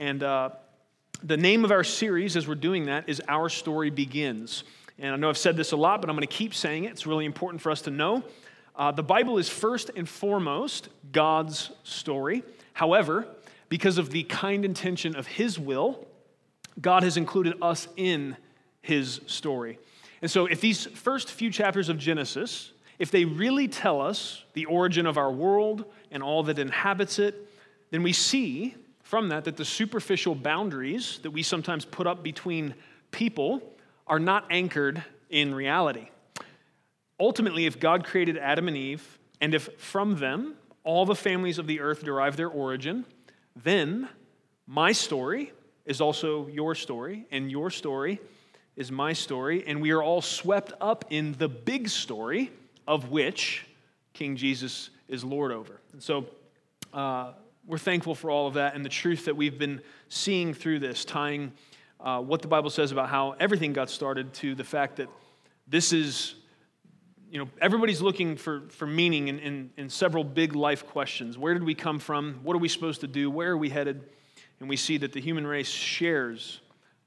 And uh, the name of our series, as we're doing that, is Our Story Begins. And I know I've said this a lot, but I'm going to keep saying it. It's really important for us to know. Uh, the Bible is first and foremost God's story. However, because of the kind intention of His will, God has included us in His story. And so, if these first few chapters of Genesis, if they really tell us the origin of our world and all that inhabits it, then we see from that that the superficial boundaries that we sometimes put up between people are not anchored in reality. Ultimately, if God created Adam and Eve, and if from them all the families of the earth derive their origin, then my story is also your story, and your story is my story, and we are all swept up in the big story of which King Jesus is Lord over. And so uh, we're thankful for all of that and the truth that we've been seeing through this, tying uh, what the Bible says about how everything got started to the fact that this is, you know, everybody's looking for, for meaning in, in, in several big life questions. Where did we come from? What are we supposed to do? Where are we headed? And we see that the human race shares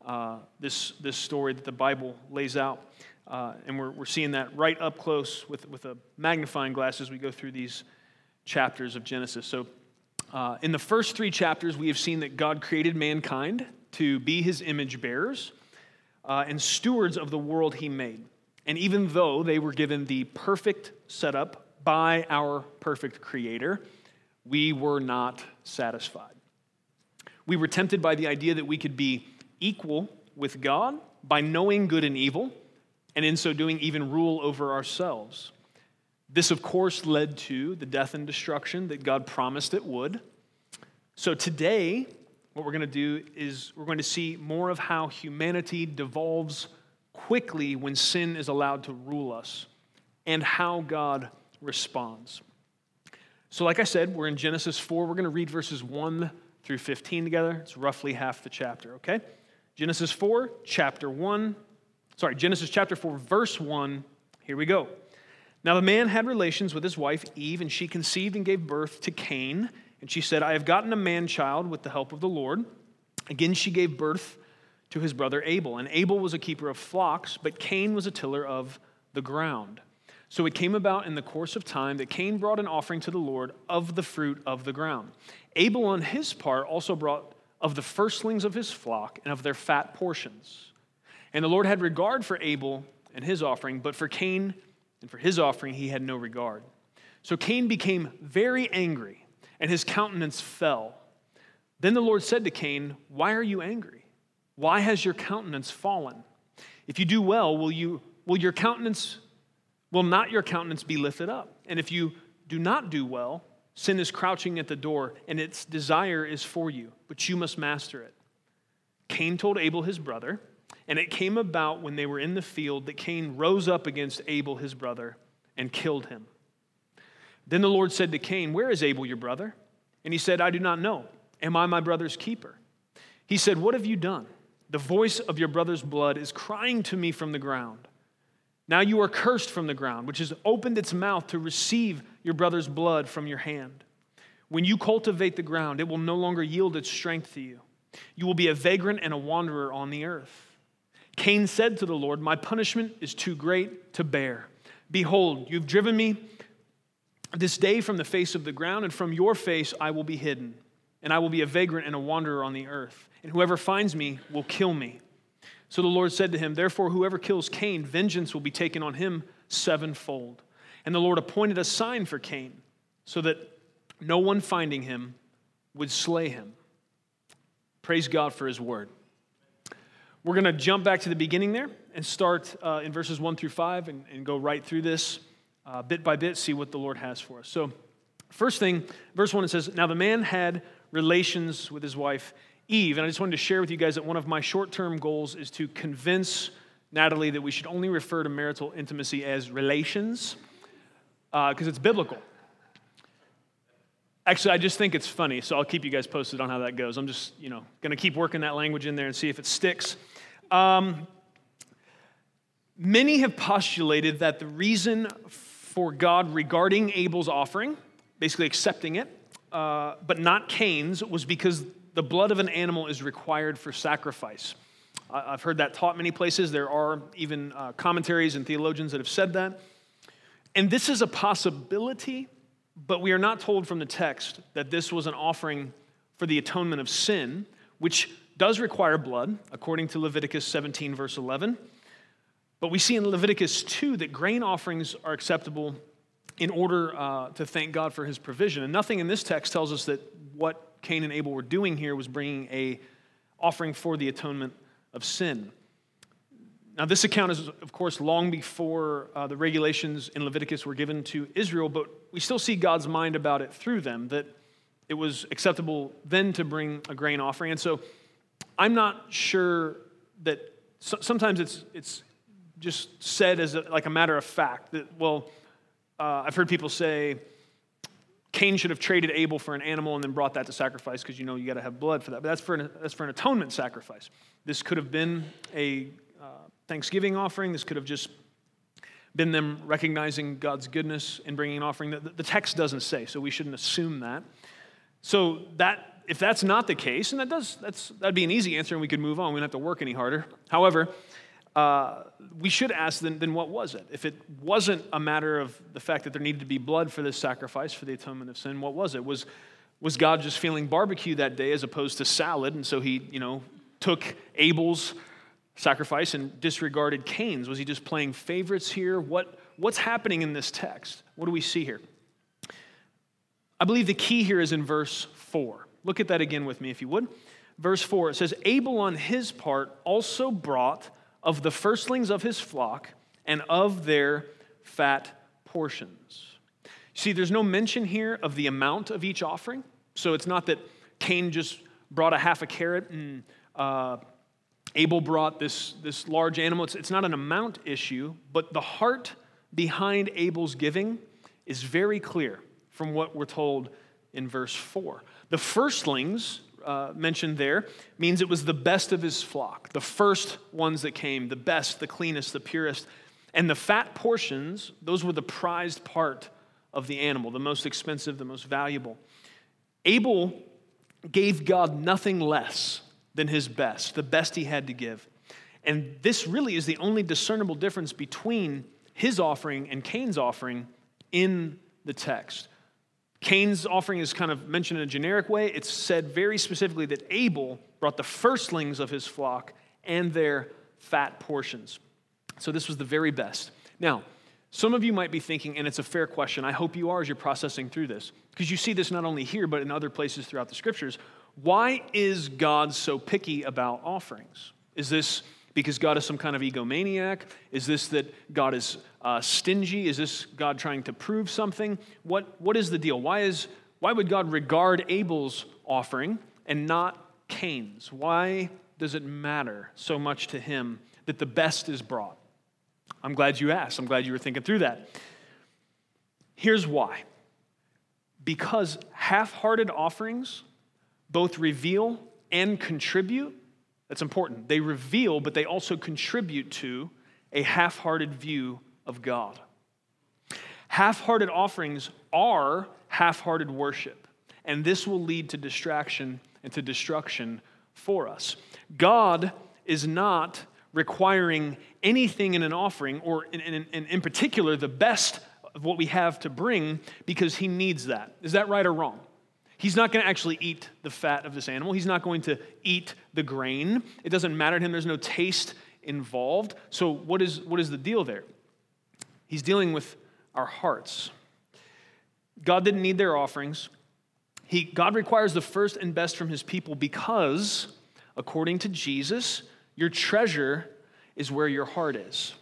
uh, this, this story that the Bible lays out. Uh, and we're, we're seeing that right up close with, with a magnifying glass as we go through these chapters of Genesis. So, uh, in the first three chapters, we have seen that God created mankind to be his image bearers uh, and stewards of the world he made. And even though they were given the perfect setup by our perfect creator, we were not satisfied. We were tempted by the idea that we could be equal with God by knowing good and evil, and in so doing, even rule over ourselves. This, of course, led to the death and destruction that God promised it would. So today, what we're going to do is we're going to see more of how humanity devolves quickly when sin is allowed to rule us and how God responds. So, like I said, we're in Genesis 4. We're going to read verses 1 through 15 together. It's roughly half the chapter, okay? Genesis 4, chapter 1. Sorry, Genesis chapter 4, verse 1. Here we go. Now the man had relations with his wife Eve, and she conceived and gave birth to Cain. And she said, I have gotten a man child with the help of the Lord. Again, she gave birth to his brother Abel. And Abel was a keeper of flocks, but Cain was a tiller of the ground. So it came about in the course of time that Cain brought an offering to the Lord of the fruit of the ground. Abel, on his part, also brought of the firstlings of his flock and of their fat portions. And the Lord had regard for Abel and his offering, but for Cain and for his offering he had no regard. So Cain became very angry, and his countenance fell. Then the Lord said to Cain, Why are you angry? Why has your countenance fallen? If you do well, will, you, will your countenance, will not your countenance be lifted up? And if you do not do well, Sin is crouching at the door, and its desire is for you, but you must master it. Cain told Abel his brother, and it came about when they were in the field that Cain rose up against Abel his brother and killed him. Then the Lord said to Cain, Where is Abel your brother? And he said, I do not know. Am I my brother's keeper? He said, What have you done? The voice of your brother's blood is crying to me from the ground. Now you are cursed from the ground, which has opened its mouth to receive your brother's blood from your hand. When you cultivate the ground, it will no longer yield its strength to you. You will be a vagrant and a wanderer on the earth. Cain said to the Lord, My punishment is too great to bear. Behold, you've driven me this day from the face of the ground, and from your face I will be hidden, and I will be a vagrant and a wanderer on the earth. And whoever finds me will kill me. So the Lord said to him, Therefore, whoever kills Cain, vengeance will be taken on him sevenfold. And the Lord appointed a sign for Cain, so that no one finding him would slay him. Praise God for his word. We're going to jump back to the beginning there and start uh, in verses 1 through 5 and, and go right through this uh, bit by bit, see what the Lord has for us. So, first thing, verse 1, it says, Now the man had relations with his wife Eve. And I just wanted to share with you guys that one of my short term goals is to convince Natalie that we should only refer to marital intimacy as relations because uh, it's biblical. Actually, I just think it's funny, so I'll keep you guys posted on how that goes. I'm just, you know, going to keep working that language in there and see if it sticks. Um, many have postulated that the reason for God regarding Abel's offering, basically accepting it, uh, but not Cain's, was because the blood of an animal is required for sacrifice. I've heard that taught many places. There are even uh, commentaries and theologians that have said that. And this is a possibility, but we are not told from the text that this was an offering for the atonement of sin, which does require blood, according to Leviticus 17, verse 11. But we see in Leviticus 2 that grain offerings are acceptable in order uh, to thank God for his provision. And nothing in this text tells us that what Cain and Abel were doing here was bringing a offering for the atonement of sin. Now, this account is, of course, long before uh, the regulations in Leviticus were given to Israel, but we still see God's mind about it through them, that it was acceptable then to bring a grain offering. And so I'm not sure that so, sometimes it's, it's just said as a, like a matter of fact that, well, uh, I've heard people say, Cain should have traded Abel for an animal and then brought that to sacrifice because you know you got to have blood for that. But that's for, an, that's for an atonement sacrifice. This could have been a uh, Thanksgiving offering. This could have just been them recognizing God's goodness and bringing an offering. The, the text doesn't say, so we shouldn't assume that. So that if that's not the case, and that does, that's, that'd be an easy answer and we could move on. We don't have to work any harder. However, uh, we should ask then, then what was it? If it wasn't a matter of the fact that there needed to be blood for this sacrifice for the atonement of sin, what was it? Was, was God just feeling barbecue that day as opposed to salad? And so he, you know, took Abel's sacrifice and disregarded Cain's? Was he just playing favorites here? What, what's happening in this text? What do we see here? I believe the key here is in verse 4. Look at that again with me, if you would. Verse 4, it says, Abel on his part also brought of the firstlings of his flock and of their fat portions. See, there's no mention here of the amount of each offering. So it's not that Cain just brought a half a carrot and uh, Abel brought this, this large animal. It's, it's not an amount issue, but the heart behind Abel's giving is very clear from what we're told in verse 4. The firstlings uh, mentioned there means it was the best of his flock, the first ones that came, the best, the cleanest, the purest. And the fat portions, those were the prized part of the animal, the most expensive, the most valuable. Abel gave God nothing less than his best, the best he had to give. And this really is the only discernible difference between his offering and Cain's offering in the text. Cain's offering is kind of mentioned in a generic way. It's said very specifically that Abel brought the firstlings of his flock and their fat portions. So this was the very best. Now, some of you might be thinking, and it's a fair question, I hope you are as you're processing through this, because you see this not only here, but in other places throughout the scriptures. Why is God so picky about offerings? Is this because God is some kind of egomaniac? Is this that God is uh, stingy? Is this God trying to prove something? What, what is the deal? Why, is, why would God regard Abel's offering and not Cain's? Why does it matter so much to him that the best is brought? I'm glad you asked. I'm glad you were thinking through that. Here's why because half hearted offerings both reveal and contribute that's important. They reveal, but they also contribute to a half hearted view of God. Half hearted offerings are half hearted worship, and this will lead to distraction and to destruction for us. God is not requiring anything in an offering, or in, in, in, in particular, the best of what we have to bring, because He needs that. Is that right or wrong? He's not going to actually eat the fat of this animal. He's not going to eat the grain. It doesn't matter to him. There's no taste involved. So, what is, what is the deal there? He's dealing with our hearts. God didn't need their offerings. He, God requires the first and best from his people because, according to Jesus, your treasure is where your heart is.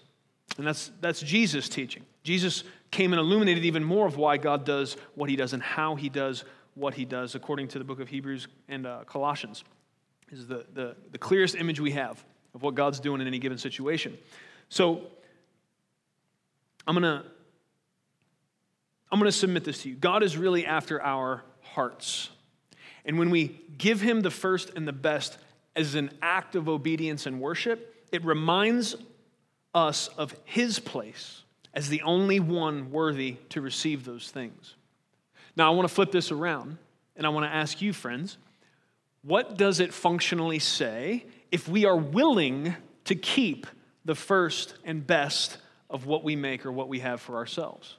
And that's, that's Jesus' teaching. Jesus came and illuminated even more of why God does what he does and how he does what he does, according to the book of Hebrews and uh, Colossians. is the, the, the clearest image we have of what God's doing in any given situation. So I'm going to I'm going to submit this to you. God is really after our hearts. And when we give him the first and the best as an act of obedience and worship, it reminds us of his place as the only one worthy to receive those things. Now, I want to flip this around and I want to ask you, friends, what does it functionally say if we are willing to keep the first and best of what we make or what we have for ourselves?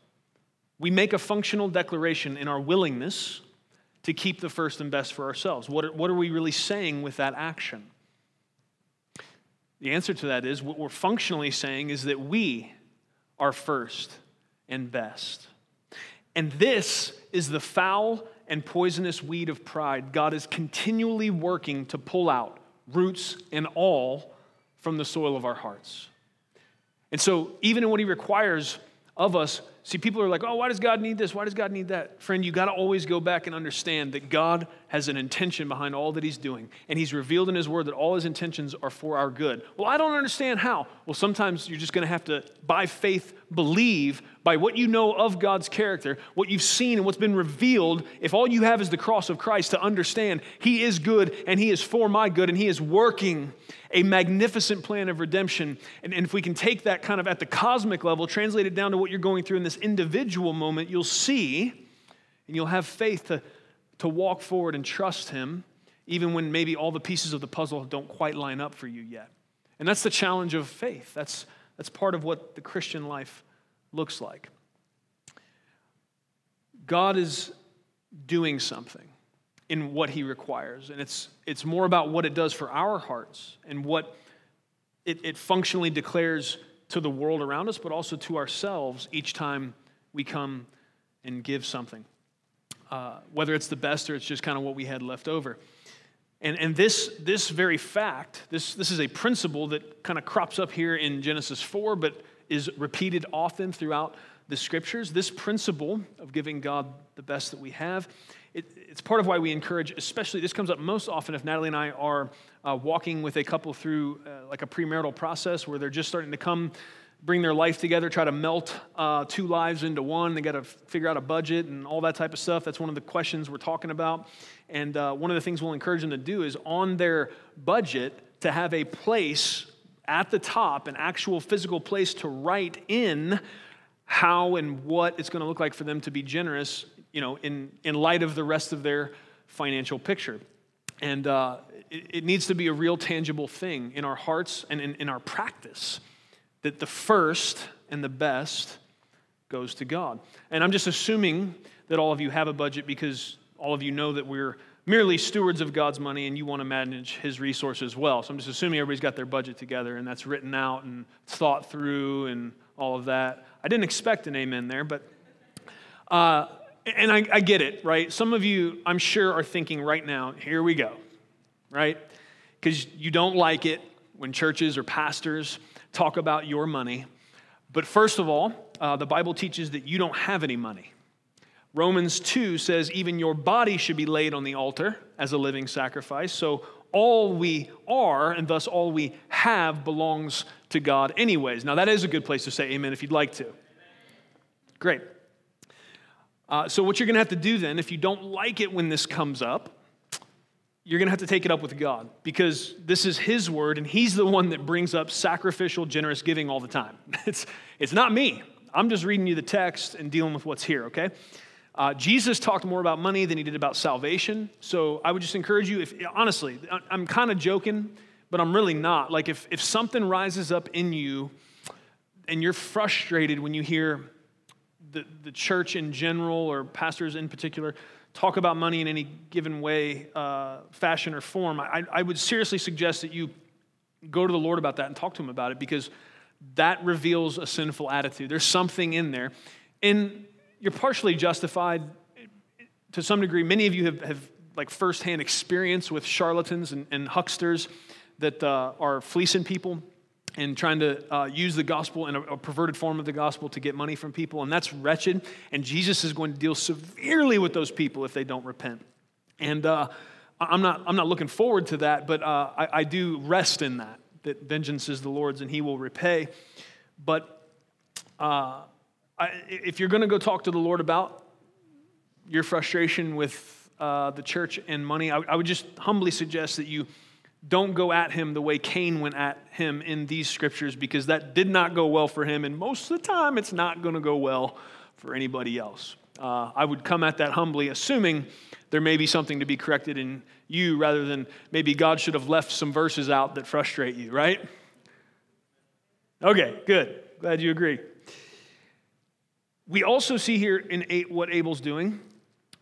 We make a functional declaration in our willingness to keep the first and best for ourselves. What are, what are we really saying with that action? The answer to that is what we're functionally saying is that we are first and best. And this is the foul and poisonous weed of pride God is continually working to pull out roots and all from the soil of our hearts. And so, even in what He requires of us, See, people are like, oh, why does God need this? Why does God need that? Friend, you got to always go back and understand that God has an intention behind all that He's doing. And He's revealed in His Word that all His intentions are for our good. Well, I don't understand how. Well, sometimes you're just going to have to, by faith, believe by what you know of God's character, what you've seen and what's been revealed. If all you have is the cross of Christ to understand He is good and He is for my good and He is working a magnificent plan of redemption. And, and if we can take that kind of at the cosmic level, translate it down to what you're going through in this individual moment, you'll see and you'll have faith to, to walk forward and trust Him, even when maybe all the pieces of the puzzle don't quite line up for you yet. And that's the challenge of faith. That's, that's part of what the Christian life looks like. God is doing something in what he requires. And it's, it's more about what it does for our hearts and what it, it functionally declares to the world around us, but also to ourselves each time we come and give something. Uh, whether it's the best or it's just kind of what we had left over. And, and this, this very fact, this, this is a principle that kind of crops up here in Genesis 4, but is repeated often throughout the scriptures. This principle of giving God the best that we have it, it's part of why we encourage, especially, this comes up most often if Natalie and I are uh, walking with a couple through uh, like a premarital process where they're just starting to come, bring their life together, try to melt uh, two lives into one. They got to figure out a budget and all that type of stuff. That's one of the questions we're talking about. And uh, one of the things we'll encourage them to do is on their budget to have a place at the top, an actual physical place to write in how and what it's going to look like for them to be generous you know, in, in light of the rest of their financial picture. And uh, it, it, needs to be a real tangible thing in our hearts and in, in our practice that the first and the best goes to God. And I'm just assuming that all of you have a budget because all of you know that we're merely stewards of God's money and you want to manage His resources well. So I'm just assuming everybody's got their budget together and that's written out and thought through and all of that. I didn't expect an amen there, but uh, and I, I, get it, right? Some of you, I'm sure, are thinking right now, here we go, right? Because you don't like it when churches or pastors talk about your money. But first of all, uh, the Bible teaches that you don't have any money. Romans 2 says, even your body should be laid on the altar as a living sacrifice. So all we are, and thus all we have, belongs to God, anyways. Now, that is a good place to say amen if you'd like to. Great. Uh, so, what you're going to have to do then, if you don't like it when this comes up, you're going to have to take it up with God because this is His word and He's the one that brings up sacrificial, generous giving all the time. It's, it's not me. I'm just reading you the text and dealing with what's here, okay? Uh, Jesus talked more about money than he did about salvation. So I would just encourage you, if honestly, I'm kind of joking, but I'm really not. Like if, if something rises up in you and you're frustrated when you hear the, the church in general or pastors in particular talk about money in any given way, uh, fashion, or form, I, I would seriously suggest that you go to the Lord about that and talk to Him about it because that reveals a sinful attitude. There's something in there. And you're partially justified to some degree. Many of you have, have like firsthand experience with charlatans and, and hucksters that uh, are fleecing people and trying to uh, use the gospel in a, a, perverted form of the gospel to get money from people, and that's wretched. And Jesus is going to deal severely with those people if they don't repent. And uh, I'm not, I'm not looking forward to that, but uh, I, I do rest in that, that vengeance is the Lord's and he will repay. But uh, I, if you're going to go talk to the Lord about your frustration with uh, the church and money, I, I would just humbly suggest that you don't go at him the way Cain went at him in these scriptures because that did not go well for him. And most of the time, it's not going to go well for anybody else. Uh, I would come at that humbly, assuming there may be something to be corrected in you rather than maybe God should have left some verses out that frustrate you, right? Okay, good. Glad you agree. We also see here in what Abel's doing.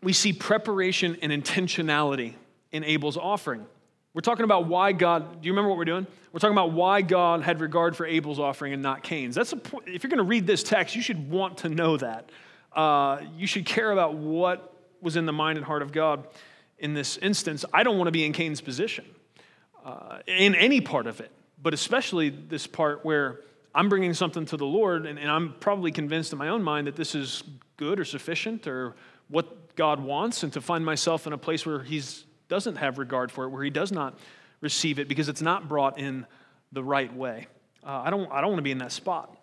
We see preparation and intentionality in Abel's offering. We're talking about why God, do you remember what we're doing? We're talking about why God had regard for Abel's offering and not Cain's. That's a point. If you're going to read this text, you should want to know that. Uh, you should care about what was in the mind and heart of God in this instance. I don't want to be in Cain's position uh, in any part of it, but especially this part where I'm bringing something to the Lord and, and I'm probably convinced in my own mind that this is good or sufficient or what God wants, and to find myself in a place where He's doesn't have regard for it, where he does not receive it because it's not brought in the right way. Uh, I, don't, I don't want to be in that spot.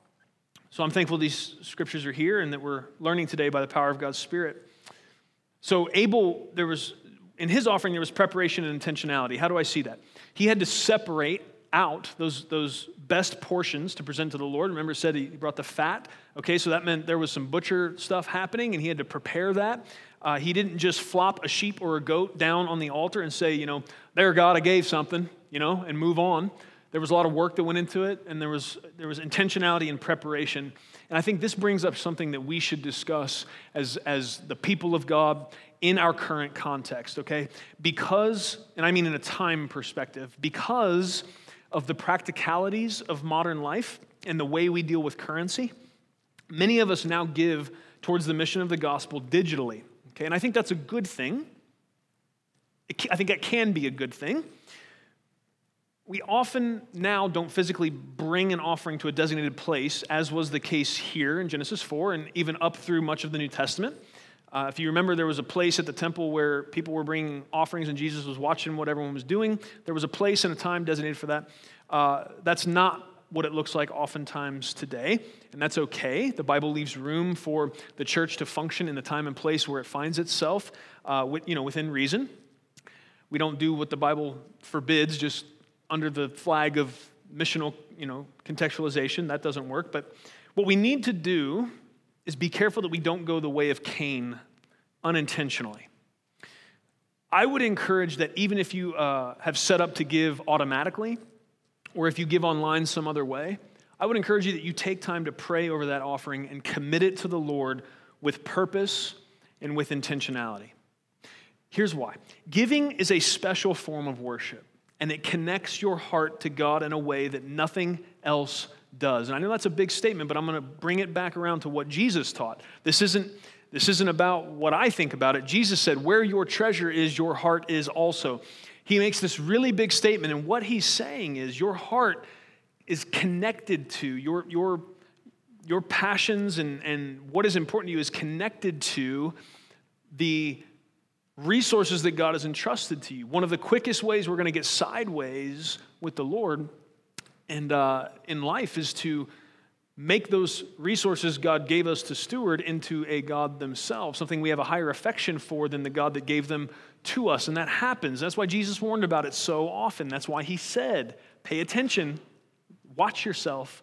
So I'm thankful these scriptures are here and that we're learning today by the power of God's Spirit. So Abel, there was, in his offering, there was preparation and intentionality. How do I see that? He had to separate out those, those best portions to present to the Lord. Remember, it said he brought the fat. Okay, so that meant there was some butcher stuff happening and he had to prepare that. Uh, he didn't just flop a sheep or a goat down on the altar and say, you know, there, God, I gave something, you know, and move on. There was a lot of work that went into it, and there was, there was intentionality and preparation. And I think this brings up something that we should discuss as, as the people of God in our current context, okay? Because, and I mean in a time perspective, because of the practicalities of modern life and the way we deal with currency, many of us now give towards the mission of the gospel digitally. Okay, and I think that's a good thing. I think that can be a good thing. We often now don't physically bring an offering to a designated place, as was the case here in Genesis 4 and even up through much of the New Testament. Uh, if you remember, there was a place at the temple where people were bringing offerings and Jesus was watching what everyone was doing. There was a place and a time designated for that. Uh, that's not what it looks like oftentimes today, and that's okay. The Bible leaves room for the church to function in the time and place where it finds itself, uh, with, you know, within reason. We don't do what the Bible forbids just under the flag of missional, you know, contextualization. That doesn't work. But what we need to do is be careful that we don't go the way of Cain unintentionally. I would encourage that even if you uh, have set up to give automatically, or if you give online some other way, I would encourage you that you take time to pray over that offering and commit it to the Lord with purpose and with intentionality. Here's why giving is a special form of worship, and it connects your heart to God in a way that nothing else does. And I know that's a big statement, but I'm going to bring it back around to what Jesus taught. This isn't. This isn't about what I think about it. Jesus said, Where your treasure is, your heart is also he makes this really big statement, and what he's saying is your heart is connected to your, your, your passions and, and what is important to you is connected to the resources that God has entrusted to you. One of the quickest ways we're going to get sideways with the Lord and uh, in life is to make those resources God gave us to steward into a God themselves, something we have a higher affection for than the God that gave them to us. And that happens. That's why Jesus warned about it so often. That's why he said, pay attention, watch yourself,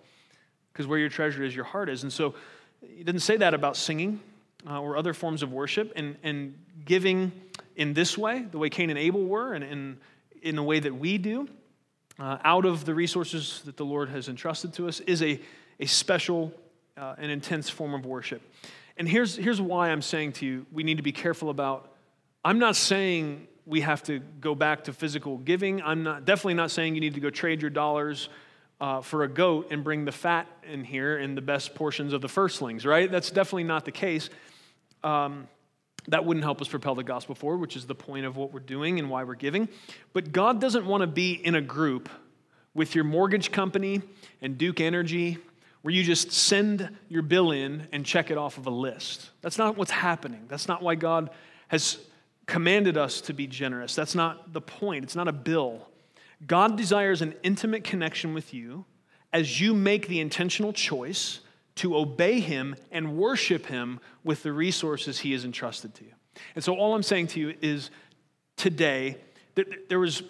because where your treasure is, your heart is. And so he didn't say that about singing uh, or other forms of worship and, and giving in this way, the way Cain and Abel were, and in, in the way that we do, uh, out of the resources that the Lord has entrusted to us, is a a special uh, and intense form of worship. And here's, here's why I'm saying to you we need to be careful about. I'm not saying we have to go back to physical giving. I'm not, definitely not saying you need to go trade your dollars uh, for a goat and bring the fat in here and the best portions of the firstlings, right? That's definitely not the case. Um, that wouldn't help us propel the gospel forward, which is the point of what we're doing and why we're giving. But God doesn't want to be in a group with your mortgage company and Duke Energy where you just send your bill in and check it off of a list. That's not what's happening. That's not why God has commanded us to be generous. That's not the point, it's not a bill. God desires an intimate connection with you as you make the intentional choice to obey Him and worship Him with the resources He has entrusted to you. And so, all I'm saying to you is today, there was,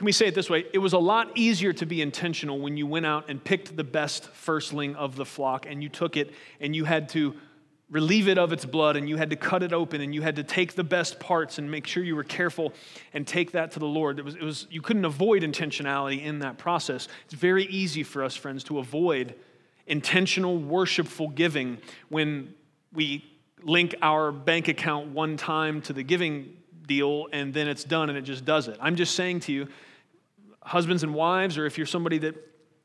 can we say it this way? It was a lot easier to be intentional when you went out and picked the best firstling of the flock and you took it and you had to relieve it of its blood and you had to cut it open and you had to take the best parts and make sure you were careful and take that to the Lord. It was, it was, you couldn't avoid intentionality in that process. It's very easy for us, friends, to avoid intentional, worshipful giving when we link our bank account one time to the giving deal and then it's done and it just does it. I'm just saying to you, husbands and wives, or if you're somebody that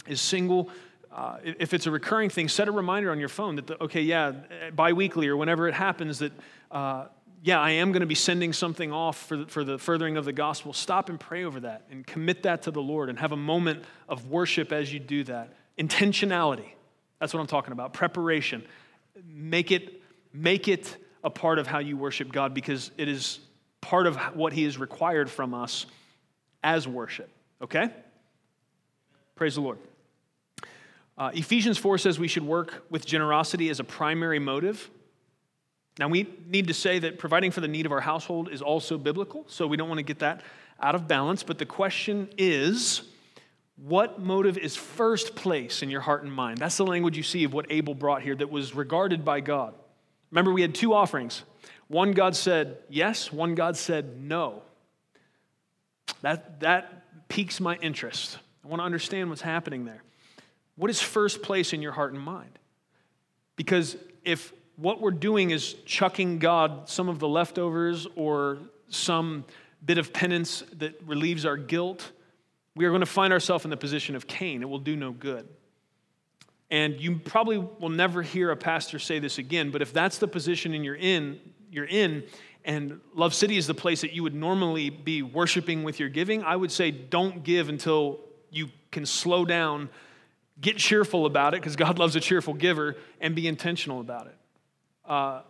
is single, uh, if it's a recurring thing, set a reminder on your phone that, the, okay, yeah, biweekly or whenever it happens that, uh, yeah, I am going to be sending something off for the, for the furthering of the gospel. Stop and pray over that and commit that to the Lord and have a moment of worship as you do that. Intentionality. That's what I'm talking about. Preparation. Make it, make it a part of how you worship God because it is part of what He has required from us as worship. Okay? Praise the Lord. Uh, Ephesians 4 says we should work with generosity as a primary motive. Now, we need to say that providing for the need of our household is also biblical, so we don't want to get that out of balance. But the question is what motive is first place in your heart and mind? That's the language you see of what Abel brought here that was regarded by God. Remember, we had two offerings. One God said yes, one God said no. That, that piques my interest. I want to understand what's happening there. What is first place in your heart and mind? Because if what we're doing is chucking God some of the leftovers or some bit of penance that relieves our guilt, we are going to find ourselves in the position of Cain. It will do no good. And you probably will never hear a pastor say this again, but if that's the position in you're in, you're in, and Love City is the place that you would normally be worshiping with your giving, I would say don't give until you can slow down Get cheerful about it because God loves a cheerful giver and be intentional about it. Uh,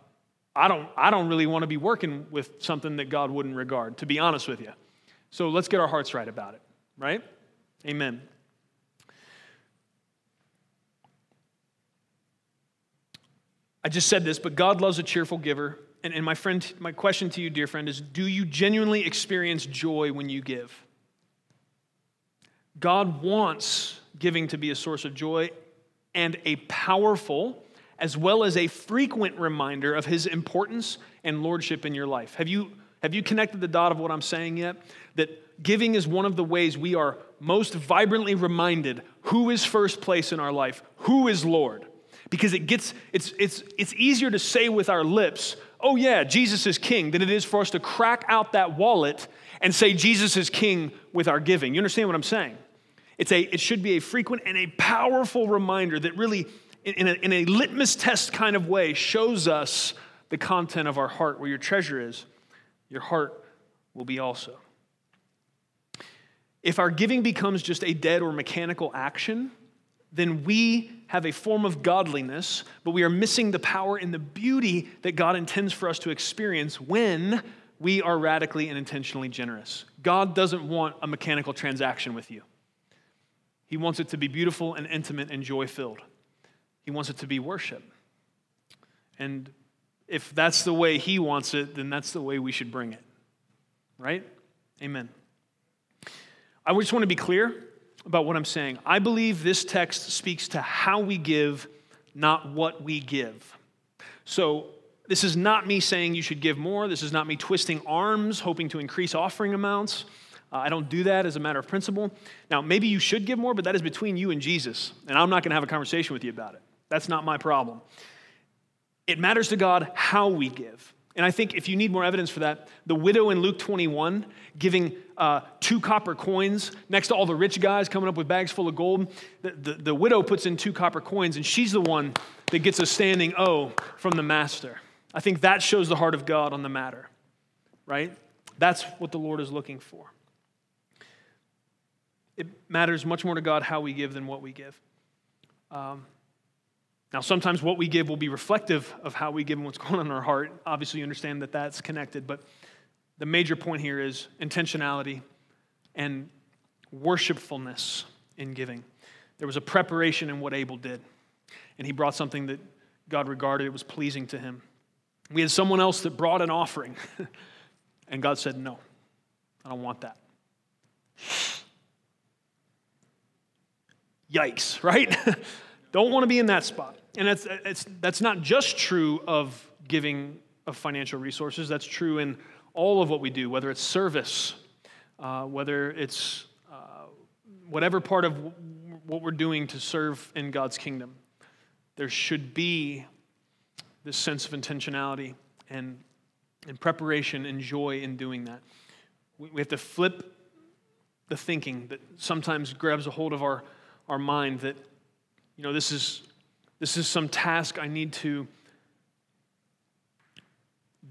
I, don't, I don't really want to be working with something that God wouldn't regard, to be honest with you. So let's get our hearts right about it, right? Amen. I just said this, but God loves a cheerful giver. And, and my friend, my question to you, dear friend, is do you genuinely experience joy when you give? God wants giving to be a source of joy and a powerful as well as a frequent reminder of his importance and lordship in your life. Have you, have you connected the dot of what I'm saying yet? That giving is one of the ways we are most vibrantly reminded who is first place in our life, who is Lord. Because it gets, it's, it's, it's easier to say with our lips, oh yeah, Jesus is king, than it is for us to crack out that wallet and say Jesus is king with our giving. You understand what I'm saying? It's a, it should be a frequent and a powerful reminder that really, in a, in a litmus test kind of way, shows us the content of our heart. Where your treasure is, your heart will be also. If our giving becomes just a dead or mechanical action, then we have a form of godliness, but we are missing the power and the beauty that God intends for us to experience when we are radically and intentionally generous. God doesn't want a mechanical transaction with you. He wants it to be beautiful and intimate and joy filled. He wants it to be worship. And if that's the way He wants it, then that's the way we should bring it. Right? Amen. I just want to be clear about what I'm saying. I believe this text speaks to how we give, not what we give. So, this is not me saying you should give more. This is not me twisting arms, hoping to increase offering amounts. Uh, I don't do that as a matter of principle. Now, maybe you should give more, but that is between you and Jesus, and I'm not going to have a conversation with you about it. That's not my problem. It matters to God how we give. And I think if you need more evidence for that, the widow in Luke 21 giving uh, two copper coins next to all the rich guys coming up with bags full of gold, the, the, the widow puts in two copper coins, and she's the one that gets a standing O from the master. I think that shows the heart of God on the matter, right? That's what the Lord is looking for. It matters much more to God how we give than what we give. Um, Now, sometimes what we give will be reflective of how we give and what's going on in our heart. Obviously, you understand that that's connected, but the major point here is intentionality and worshipfulness in giving. There was a preparation in what Abel did, and he brought something that God regarded it was pleasing to him. We had someone else that brought an offering, and God said, No, I don't want that. Yikes, right? don't want to be in that spot. And that's, it's, that's not just true of giving of financial resources, that's true in all of what we do, whether it's service, uh, whether it's uh, whatever part of what we're doing to serve in God's kingdom. There should be this sense of intentionality and, and preparation and joy in doing that. We, we have to flip the thinking that sometimes grabs a hold of our, our mind that, you know, this is, this is some task I need to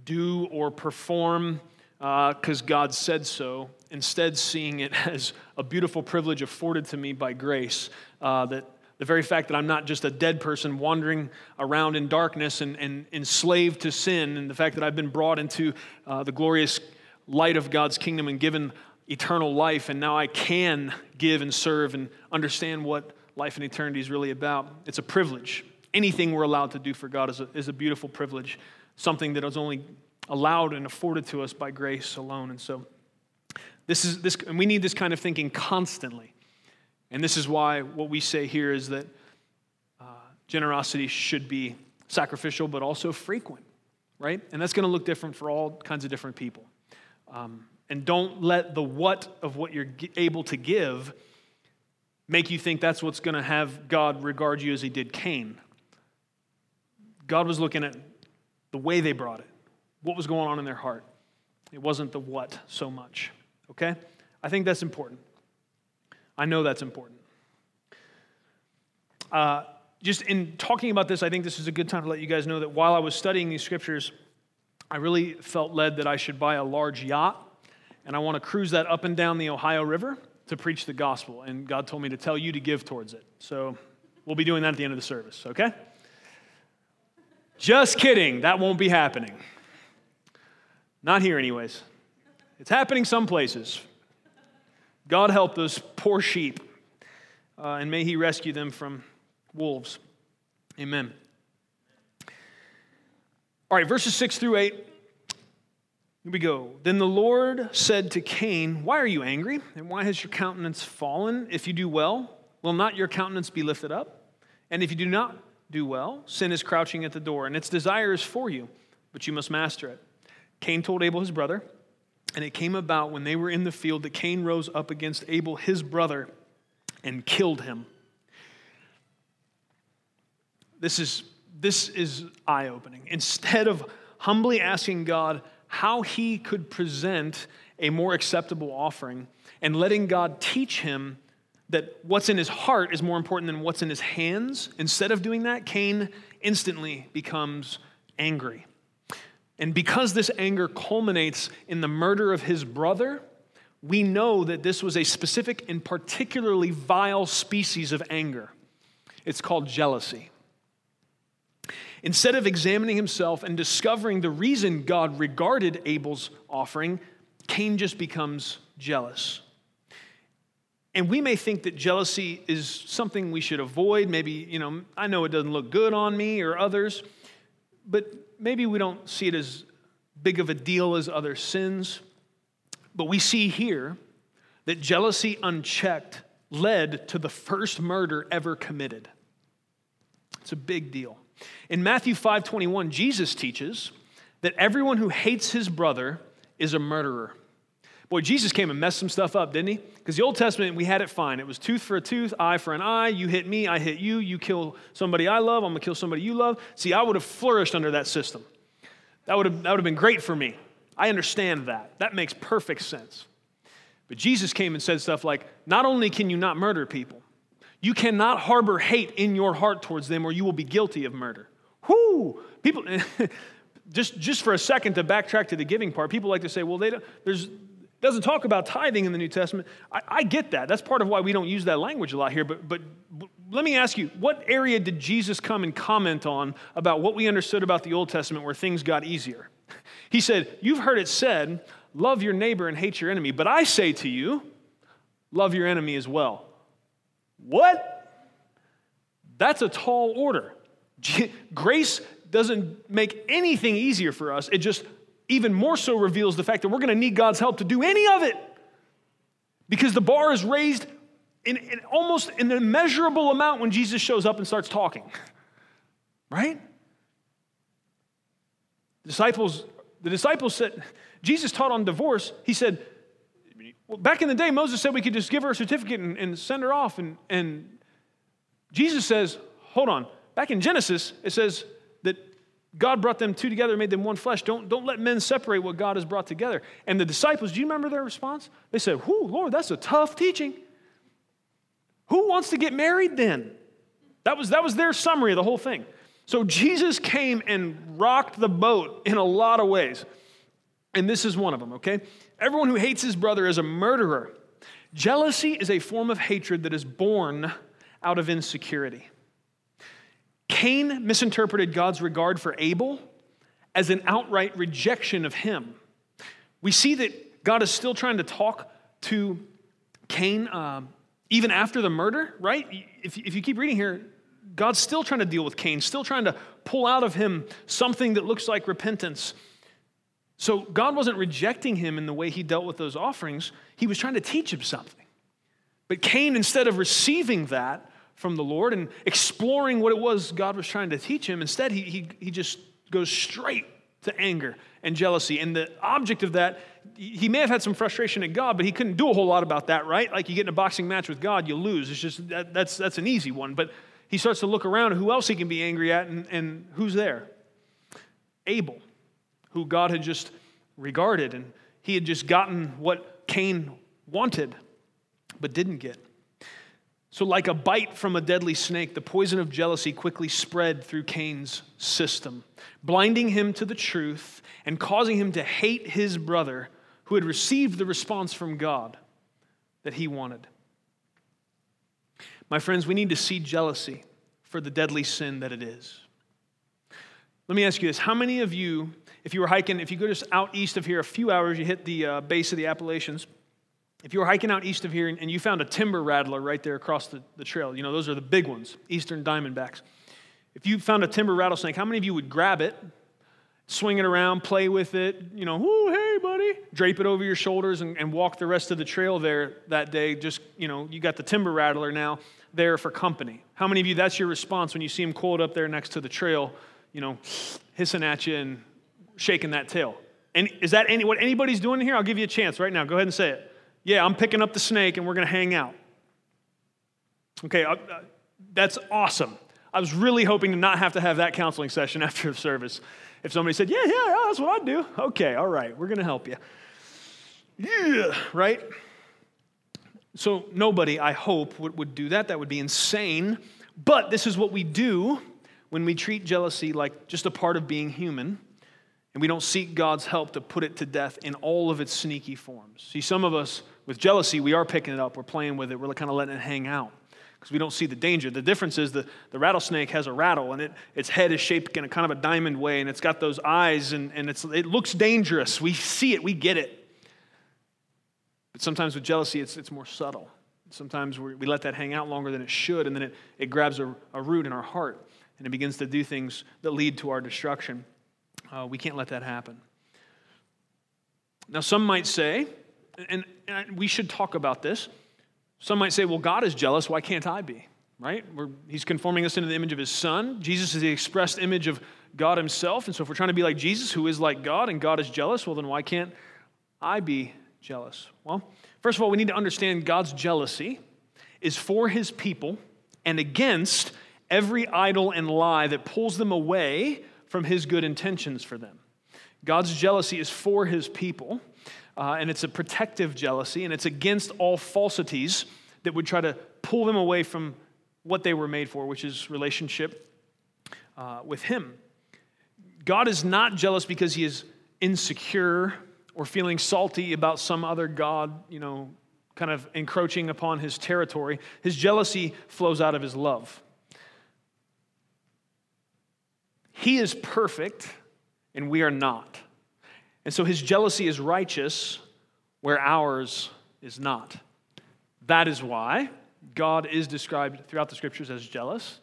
do or perform because uh, God said so, instead, seeing it as a beautiful privilege afforded to me by grace. Uh, that the very fact that I'm not just a dead person wandering around in darkness and, and enslaved to sin, and the fact that I've been brought into uh, the glorious light of God's kingdom and given eternal life, and now I can give and serve and understand what life and eternity is really about. It's a privilege. Anything we're allowed to do for God is a, is a beautiful privilege, something that is only allowed and afforded to us by grace alone. And so, this is this, and we need this kind of thinking constantly. And this is why what we say here is that uh, generosity should be sacrificial, but also frequent, right? And that's going to look different for all kinds of different people. Um, and don't let the what of what you're able to give make you think that's what's going to have God regard you as he did Cain. God was looking at the way they brought it what was going on in their heart. It wasn't the what so much. Okay? I think that's important. I know that's important. Uh, just in talking about this, I think this is a good time to let you guys know that while I was studying these scriptures, I really felt led that I should buy a large yacht and I want to cruise that up and down the Ohio River to preach the gospel. And God told me to tell you to give towards it. So we'll be doing that at the end of the service, okay? Just kidding. That won't be happening. Not here, anyways. It's happening some places. God help those poor sheep, uh, and may He rescue them from wolves. Amen. All right, verses 6 through 8. Here we go. Then the Lord said to Cain, Why are you angry? And why has your countenance fallen? If you do well, will not your countenance be lifted up? And if you do not do well, sin is crouching at the door, and its desire is for you, but you must master it. Cain told Abel his brother, and it came about when they were in the field that Cain rose up against Abel his brother and killed him. This is, this is eye opening. Instead of humbly asking God how he could present a more acceptable offering and letting God teach him that what's in his heart is more important than what's in his hands, instead of doing that, Cain instantly becomes angry. And because this anger culminates in the murder of his brother, we know that this was a specific and particularly vile species of anger. It's called jealousy. Instead of examining himself and discovering the reason God regarded Abel's offering, Cain just becomes jealous. And we may think that jealousy is something we should avoid. Maybe, you know, I know it doesn't look good on me or others, but maybe we don't see it as big of a deal as other sins. But we see here that jealousy unchecked led to the first murder ever committed. It's a big deal. In Matthew 5:21, Jesus teaches that everyone who hates his brother is a murderer. Boy, Jesus came and messed some stuff up, didn't he? Because the Old Testament, we had it fine. It was tooth for a tooth, eye for an eye. You hit me, I hit you. You kill somebody I love, I'm going to kill somebody you love. See, I would have flourished under that system. That would, have, that would have been great for me. I understand that. That makes perfect sense. But Jesus came and said stuff like not only can you not murder people, you cannot harbor hate in your heart towards them or you will be guilty of murder. Whoo! People, just, just for a second to backtrack to the giving part, people like to say, well, they don't, there's, doesn't talk about tithing in the New Testament. I, I, get that. That's part of why we don't use that language a lot here. But, but let me ask you, what area did Jesus come and comment on about what we understood about the Old Testament where things got easier? He said, You've heard it said, love your neighbor and hate your enemy, but I say to you, love your enemy as well. What? That's a tall order. Grace doesn't make anything easier for us, it just even more so reveals the fact that we're going to need God's help to do any of it. Because the bar is raised in, in almost an immeasurable amount when Jesus shows up and starts talking. Right? The disciples, the disciples said, Jesus taught on divorce. He said, well, back in the day, Moses said we could just give her a certificate and, and send her off. And, and Jesus says, hold on. Back in Genesis, it says that God brought them two together, made them one flesh. Don't, don't let men separate what God has brought together. And the disciples, do you remember their response? They said, Whoo, Lord, that's a tough teaching. Who wants to get married then? That was, that was their summary of the whole thing. So Jesus came and rocked the boat in a lot of ways. And this is one of them, okay? Everyone who hates his brother is a murderer. Jealousy is a form of hatred that is born out of insecurity. Cain misinterpreted God's regard for Abel as an outright rejection of him. We see that God is still trying to talk to Cain um, even after the murder, right? If, if you keep reading here, God's still trying to deal with Cain, still trying to pull out of him something that looks like repentance. So God wasn't rejecting him in the way he dealt with those offerings, he was trying to teach him something. But Cain, instead of receiving that from the Lord and exploring what it was God was trying to teach him, instead he, he, he just goes straight to anger and jealousy. And the object of that, he may have had some frustration at God, but he couldn't do a whole lot about that, right? Like you get in a boxing match with God, you lose. It's just that, that's, that's an easy one. But he starts to look around who else he can be angry at and, and who's there? Abel, who God had just regarded, and he had just gotten what Cain wanted, but didn't get. So, like a bite from a deadly snake, the poison of jealousy quickly spread through Cain's system, blinding him to the truth and causing him to hate his brother who had received the response from God that he wanted. My friends, we need to see jealousy for the deadly sin that it is. Let me ask you this How many of you, if you were hiking, if you go just out east of here a few hours, you hit the uh, base of the Appalachians, if you were hiking out east of here and, you found a timber rattler right there across the, the trail, you know, those are the big ones, eastern diamondbacks. If you found a timber rattlesnake, how many of you would grab it, swing it around, play with it, you know, oh, hey, buddy, drape it over your shoulders and, and walk the rest of the trail there that day? Just, you know, you got the timber rattler now there for company. How many of you, that's your response when you see him coiled up there next to the trail, you know, hissing at you and shaking that tail? And is that any, what anybody's doing here? I'll give you a chance right now. Go ahead and say it. Yeah, I'm picking up the snake and we're going to hang out. Okay, uh, uh, that's awesome. I was really hoping to not have to have that counseling session after the service. If somebody said, Yeah, yeah, yeah that's what I do. Okay, all right, we're going to help you. Yeah, right? So, nobody, I hope, would, would do that. That would be insane. But this is what we do when we treat jealousy like just a part of being human and we don't seek God's help to put it to death in all of its sneaky forms. See, some of us with jealousy, we are picking it up, we're playing with it, we're kind of letting it hang out because we don't see the danger. The difference is the, the rattlesnake has a rattle and it, its head is shaped in a kind of a diamond way and it's got those eyes and, and it's, it looks dangerous. We see it, we get it. But sometimes with jealousy, it's, it's more subtle. Sometimes we let that hang out longer than it should and then it, it grabs a, a root in our heart and it begins to do things that lead to our destruction. Uh, we can't let that happen. Now, some might say, and, and we should talk about this. Some might say, well, God is jealous. Why can't I be? Right? We're, he's conforming us into the image of his son. Jesus is the expressed image of God himself. And so, if we're trying to be like Jesus, who is like God, and God is jealous, well, then why can't I be jealous? Well, first of all, we need to understand God's jealousy is for his people and against every idol and lie that pulls them away from his good intentions for them. God's jealousy is for his people uh, and it's a protective jealousy, and it's against all falsities that would try to pull them away from what they were made for, which is relationship uh, with Him. God is not jealous because He is insecure or feeling salty about some other God, you know, kind of encroaching upon his territory. His jealousy flows out of his love. He is perfect, and we are not. And so his jealousy is righteous, where ours is not. That is why God is described throughout the scriptures as jealous.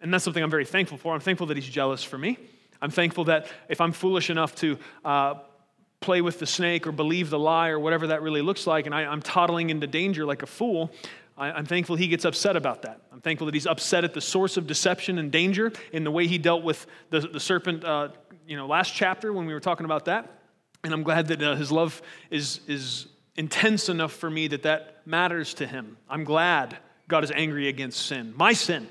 And that's something I'm very thankful for. I'm thankful that he's jealous for me. I'm thankful that if I'm foolish enough to uh, play with the snake or believe the lie or whatever that really looks like, and I, am toddling into danger like a fool, I, am thankful he gets upset about that. I'm thankful that he's upset at the source of deception and danger in the way he dealt with the, the serpent, uh, you know, last chapter when we were talking about that. And I'm glad that uh, his love is, is intense enough for me that that matters to him. I'm glad God is angry against sin, my sin,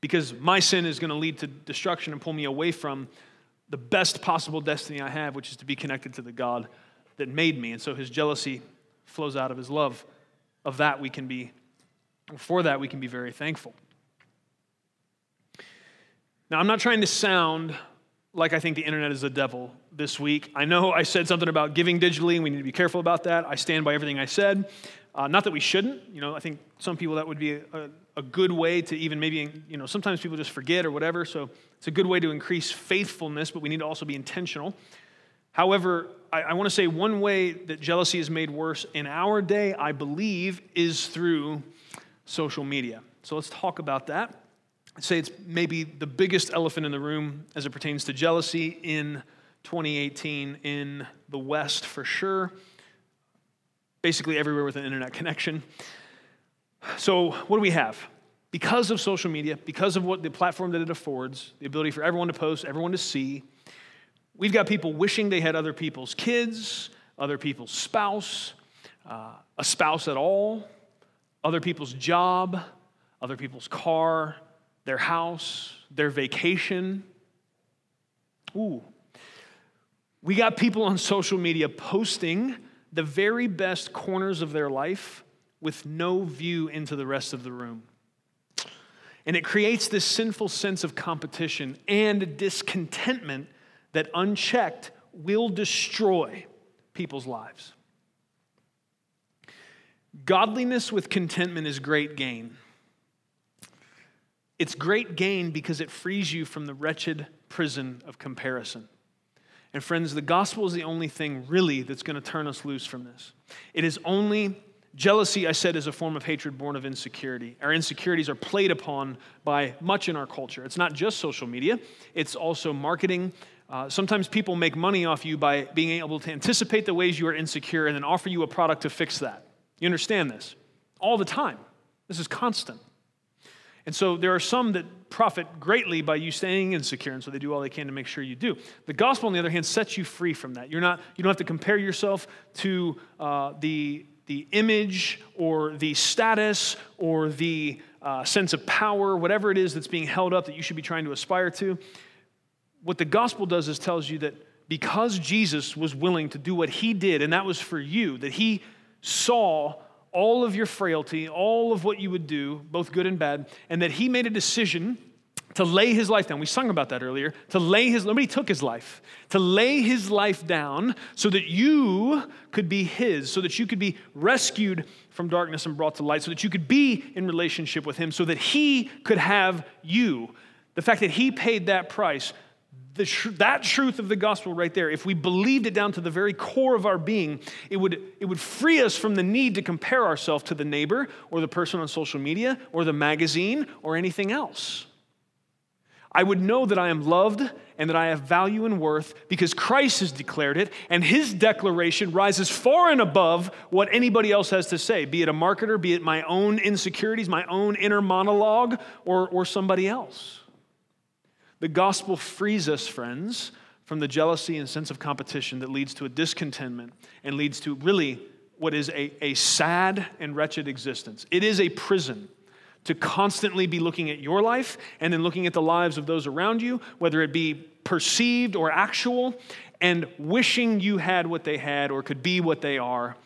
because my sin is going to lead to destruction and pull me away from the best possible destiny I have, which is to be connected to the God that made me. And so his jealousy flows out of his love. Of that, we can be, for that, we can be very thankful. Now, I'm not trying to sound like I think the internet is the devil this week. I know I said something about giving digitally, and we need to be careful about that. I stand by everything I said. Uh, not that we shouldn't. You know, I think some people that would be a, a good way to even maybe, you know, sometimes people just forget or whatever. So it's a good way to increase faithfulness, but we need to also be intentional. However, I, I want to say one way that jealousy is made worse in our day, I believe, is through social media. So let's talk about that. I'd say it's maybe the biggest elephant in the room as it pertains to jealousy in 2018 in the West for sure basically everywhere with an internet connection. So, what do we have? Because of social media, because of what the platform that it affords, the ability for everyone to post, everyone to see, we've got people wishing they had other people's kids, other people's spouse, uh, a spouse at all, other people's job, other people's car, their house, their vacation. Ooh. We got people on social media posting the very best corners of their life with no view into the rest of the room. And it creates this sinful sense of competition and discontentment that, unchecked, will destroy people's lives. Godliness with contentment is great gain. It's great gain because it frees you from the wretched prison of comparison. And friends, the gospel is the only thing really that's going to turn us loose from this. It is only jealousy, I said, is a form of hatred born of insecurity. Our insecurities are played upon by much in our culture. It's not just social media, it's also marketing. Uh, sometimes people make money off you by being able to anticipate the ways you are insecure and then offer you a product to fix that. You understand this? All the time. This is constant. And so there are some that profit greatly by you staying insecure, and so they do all they can to make sure you do. The gospel, on the other hand, sets you free from that. You're not, you don't have to compare yourself to uh, the, the image or the status or the uh, sense of power, whatever it is that's being held up that you should be trying to aspire to. What the gospel does is tells you that because Jesus was willing to do what he did, and that was for you, that he saw all of your frailty, all of what you would do, both good and bad, and that he made a decision to lay his life down. We sung about that earlier. To lay his, nobody took his life. To lay his life down so that you could be his, so that you could be rescued from darkness and brought to light, so that you could be in relationship with him, so that he could have you. The fact that he paid that price that truth of the gospel right there, if we believed it down to the very core of our being, it would, it would free us from the need to compare ourselves to the neighbor or the person on social media or the magazine or anything else. I would know that I am loved and that I have value and worth because Christ has declared it, and his declaration rises far and above what anybody else has to say, be it a marketer, be it my own insecurities, my own inner monologue, or, or somebody else. The gospel frees us, friends, from the jealousy and sense of competition that leads to a discontentment and leads to really what is a, a sad and wretched existence. It is a prison to constantly be looking at your life and then looking at the lives of those around you, whether it be perceived or actual, and wishing you had what they had or could be what they are,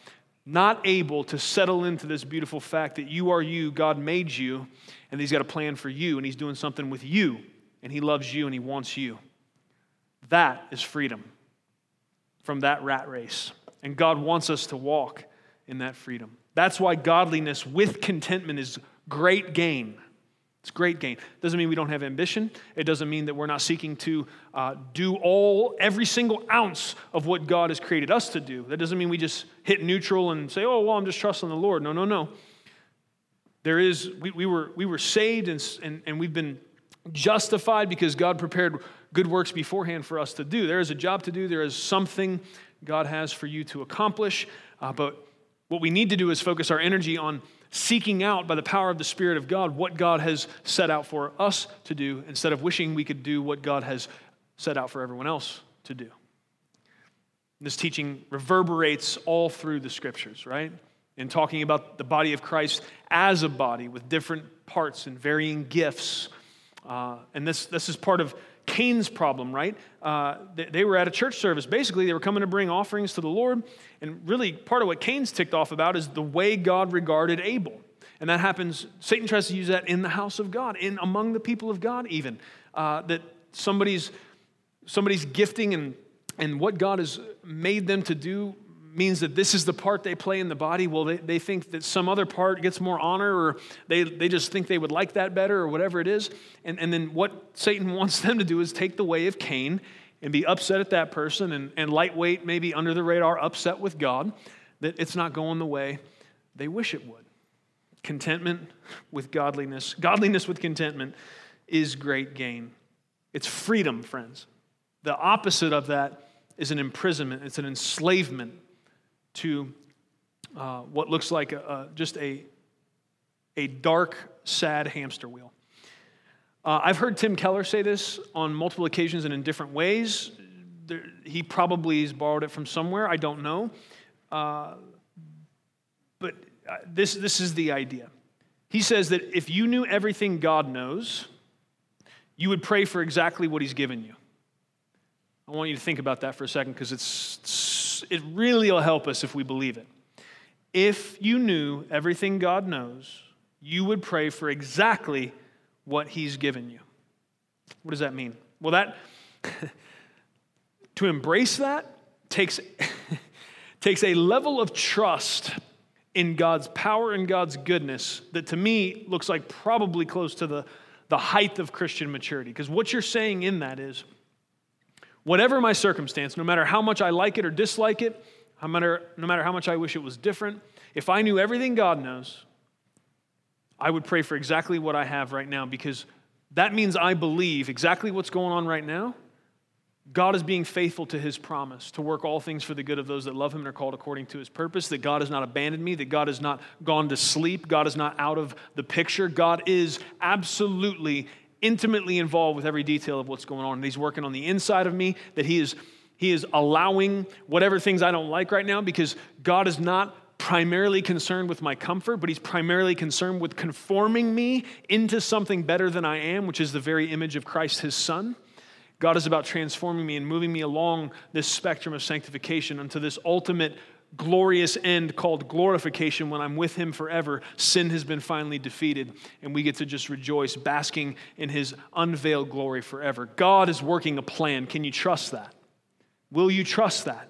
not able to settle into this beautiful fact that you are you, God made you, and He's got a plan for you, and He's doing something with you and He loves you and He wants you. That is freedom from that rat race. And God wants us to walk in that freedom. That's why godliness with contentment is great gain. It's great gain. Doesn't mean we don't have ambition. It doesn't mean that we're not seeking to uh, do all, every single ounce of what God has created us to do. That doesn't mean we just hit neutral and say, oh, well, I'm just trusting the Lord. No, no, no. There is, we, we, were, we were saved and, and, and we've been justified because God prepared good works beforehand for us to do. There is a job to do, there is something God has for you to accomplish. Uh, but what we need to do is focus our energy on seeking out by the power of the Spirit of God what God has set out for us to do instead of wishing we could do what God has set out for everyone else to do. This teaching reverberates all through the scriptures, right? In talking about the body of Christ as a body with different parts and varying gifts. Uh, and this, this is part of Cain's problem, right? Uh, they, they, were at a church service. Basically, they were coming to bring offerings to the Lord. And really, part of what Cain's ticked off about is the way God regarded Abel. And that happens, Satan tries to use that in the house of God, in among the people of God, even. Uh, that somebody's, somebody's gifting and, and what God has made them to do means that this is the part they play in the body. Well, they, they think that some other part gets more honor, or they, they just think they would like that better, or whatever it is. And, and then what Satan wants them to do is take the way of Cain and be upset at that person and, and lightweight, maybe under the radar, upset with God that it's not going the way they wish it would. Contentment with godliness, godliness with contentment is great gain. It's freedom, friends. The opposite of that is an imprisonment, it's an enslavement to uh, what looks like a, a, just a, a dark, sad hamster wheel. Uh, I've heard Tim Keller say this on multiple occasions and in different ways. There, he probably has borrowed it from somewhere, I don't know. Uh, but uh, this, this is the idea. He says that if you knew everything God knows, you would pray for exactly what He's given you. I want you to think about that for a second because it's, it really will help us if we believe it. If you knew everything God knows, you would pray for exactly what He's given you. What does that mean? Well, that, to embrace that takes, takes a level of trust in God's power and God's goodness that to me looks like probably close to the, the height of Christian maturity. Because what you're saying in that is, Whatever my circumstance, no matter how much I like it or dislike it, no matter, no matter how much I wish it was different, if I knew everything God knows, I would pray for exactly what I have right now because that means I believe exactly what's going on right now. God is being faithful to his promise to work all things for the good of those that love him and are called according to his purpose, that God has not abandoned me, that God has not gone to sleep, God is not out of the picture. God is absolutely intimately involved with every detail of what's going on. And he's working on the inside of me, that he is, he is allowing whatever things I don't like right now because God is not primarily concerned with my comfort, but he's primarily concerned with conforming me into something better than I am, which is the very image of Christ, his son. God is about transforming me and moving me along this spectrum of sanctification unto this ultimate glorious end called glorification when I'm with him forever, sin has been finally defeated, and we get to just rejoice, basking in his unveiled glory forever. God is working a plan. Can you trust that? Will you trust that?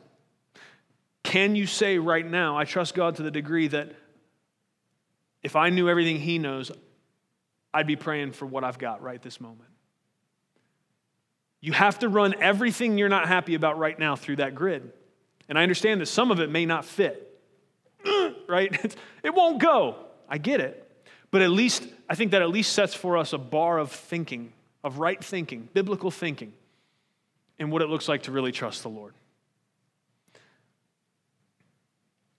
Can you say right now, I trust God to the degree that if I knew everything he knows, I'd be praying for what I've got right this moment? You have to run everything you're not happy about right now through that grid. And I understand that some of it may not fit, right? It won't go. I get it. But at least, I think that at least sets for us a bar of thinking, of right thinking, biblical thinking, and what it looks like to really trust the Lord.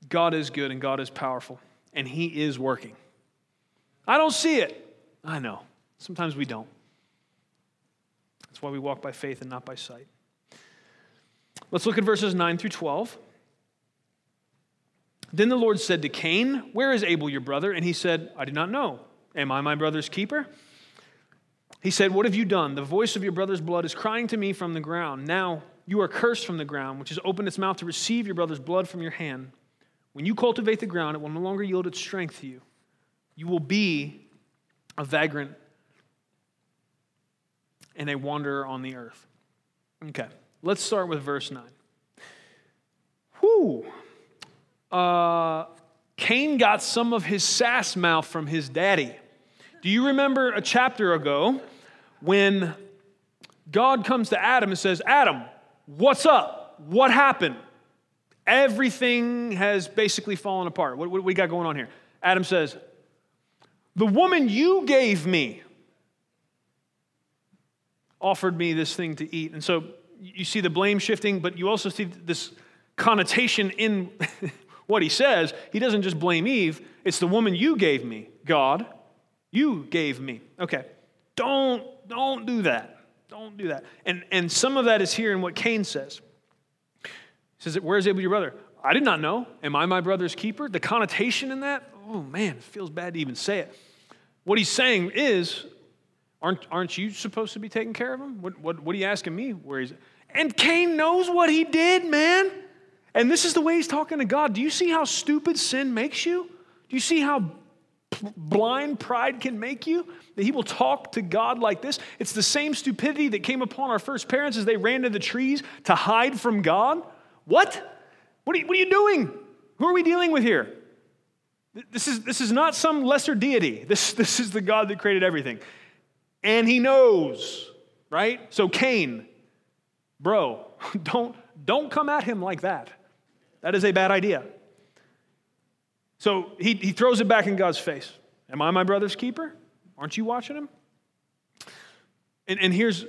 God is good and God is powerful, and He is working. I don't see it. I know. Sometimes we don't. That's why we walk by faith and not by sight. Let's look at verses 9 through 12. Then the Lord said to Cain, Where is Abel your brother? And he said, I do not know. Am I my brother's keeper? He said, What have you done? The voice of your brother's blood is crying to me from the ground. Now you are cursed from the ground, which has opened its mouth to receive your brother's blood from your hand. When you cultivate the ground, it will no longer yield its strength to you. You will be a vagrant and a wanderer on the earth. Okay. Let's start with verse 9. Whew. Uh, Cain got some of his sass mouth from his daddy. Do you remember a chapter ago when God comes to Adam and says, Adam, what's up? What happened? Everything has basically fallen apart. What, what we got going on here? Adam says, The woman you gave me offered me this thing to eat. And so you see the blame shifting, but you also see this connotation in what he says. He doesn't just blame Eve, it's the woman you gave me, God. You gave me. Okay. Don't don't do that. Don't do that. And and some of that is here in what Cain says. He says, Where's Abel your brother? I did not know. Am I my brother's keeper? The connotation in that, oh man, it feels bad to even say it. What he's saying is, aren't, aren't you supposed to be taking care of him? What, what, what are you asking me where he's And Cain knows what he did, man. And this is the way he's talking to God. Do you see how stupid sin makes you? Do you see how blind pride can make you? That he will talk to God like this? It's the same stupidity that came upon our first parents as they ran to the trees to hide from God. What? What are you, what are you doing? Who are we dealing with here? This is, this is not some lesser deity. This, this is the God that created everything. And he knows, right? So, Cain, bro, don't, don't come at him like that. That is a bad idea. So he, he throws it back in God's face. Am I my brother's keeper? Aren't you watching him? And, and here's,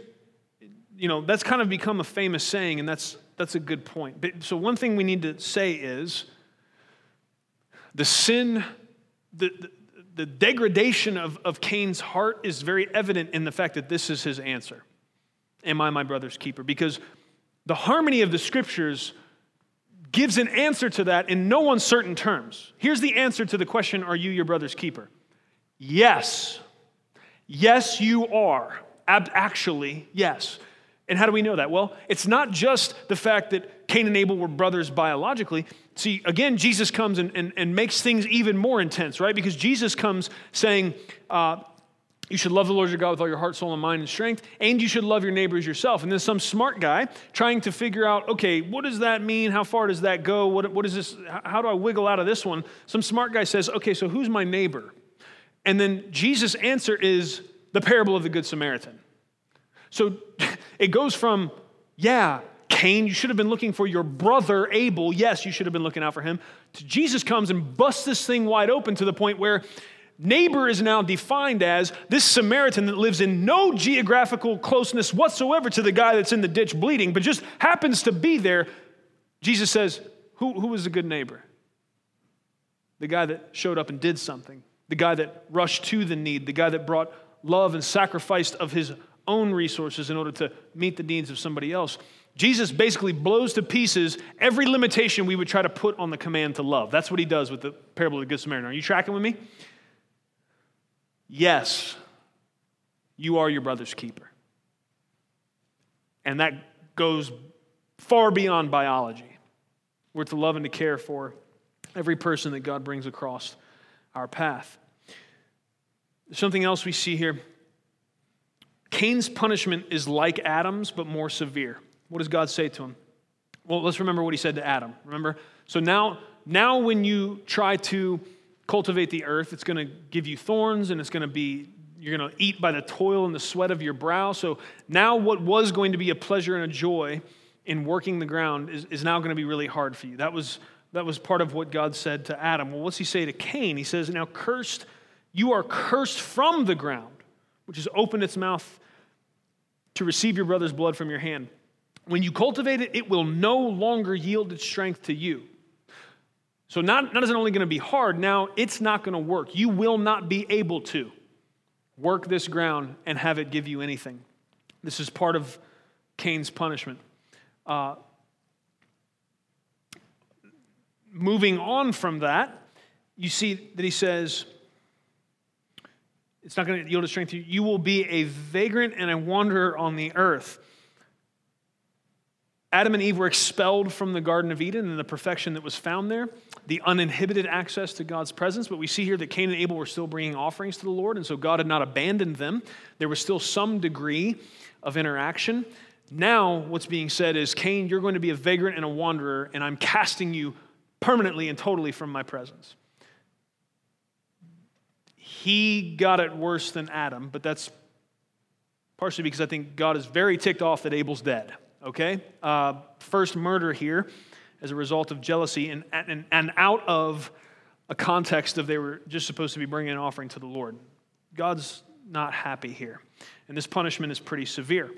you know, that's kind of become a famous saying, and that's, that's a good point. But, so, one thing we need to say is the sin, the, the, the degradation of, of Cain's heart is very evident in the fact that this is his answer Am I my brother's keeper? Because the harmony of the scriptures gives an answer to that in no uncertain terms. Here's the answer to the question Are you your brother's keeper? Yes. Yes, you are. Actually, yes. And how do we know that? Well, it's not just the fact that Cain and Abel were brothers biologically. See, again, Jesus comes and, and, and makes things even more intense, right? Because Jesus comes saying, uh, you should love the Lord your God with all your heart, soul, and mind and strength, and you should love your neighbor as yourself. And then some smart guy trying to figure out, okay, what does that mean? How far does that go? What, what is this? How do I wiggle out of this one? Some smart guy says, okay, so who's my neighbor? And then Jesus' answer is the parable of the Good Samaritan. So it goes from, yeah, Cain, you should have been looking for your brother Abel. Yes, you should have been looking out for him. Jesus comes and busts this thing wide open to the point where Neighbor is now defined as this Samaritan that lives in no geographical closeness whatsoever to the guy that's in the ditch bleeding, but just happens to be there. Jesus says, Who, who was a good neighbor? The guy that showed up and did something, the guy that rushed to the need, the guy that brought love and sacrificed of his own resources in order to meet the needs of somebody else. Jesus basically blows to pieces every limitation we would try to put on the command to love. That's what he does with the parable of the Good Samaritan. Are you tracking with me? Yes, you are your brother's keeper. And that goes far beyond biology. We're to love and to care for every person that God brings across our path. Something else we see here Cain's punishment is like Adam's, but more severe. What does God say to him? Well, let's remember what he said to Adam. Remember? So now, now when you try to cultivate the earth. It's going to give you thorns and it's going to be, you're going to eat by the toil and the sweat of your brow. So now what was going to be a pleasure and a joy in working the ground is, is now going to be really hard for you. That was, that was part of what God said to Adam. Well, what's he say to Cain? He says, Now cursed, you are cursed from the ground, which has opened its mouth to receive your brother's blood from your hand. When you cultivate it, it will no longer yield its strength to you. So, not, not is it only going to be hard, now it's not going to work. You will not be able to work this ground and have it give you anything. This is part of Cain's punishment. Uh, moving on from that, you see that he says, it's not going to yield a strength to you. You will be a vagrant and a wanderer on the earth. Adam and Eve were expelled from the Garden of Eden and the perfection that was found there, the uninhibited access to God's presence. But we see here that Cain and Abel were still bringing offerings to the Lord, and so God had not abandoned them. There was still some degree of interaction. Now, what's being said is, Cain, you're going to be a vagrant and a wanderer, and I'm casting you permanently and totally from my presence. he got it worse than Adam, but that's partially because I think God is very ticked off that Abel's dead. Okay? Uh, first murder here as a result of jealousy and, and, and out of a context of they were just supposed to be bringing an offering to the Lord. God's not happy here. And this punishment is pretty severe.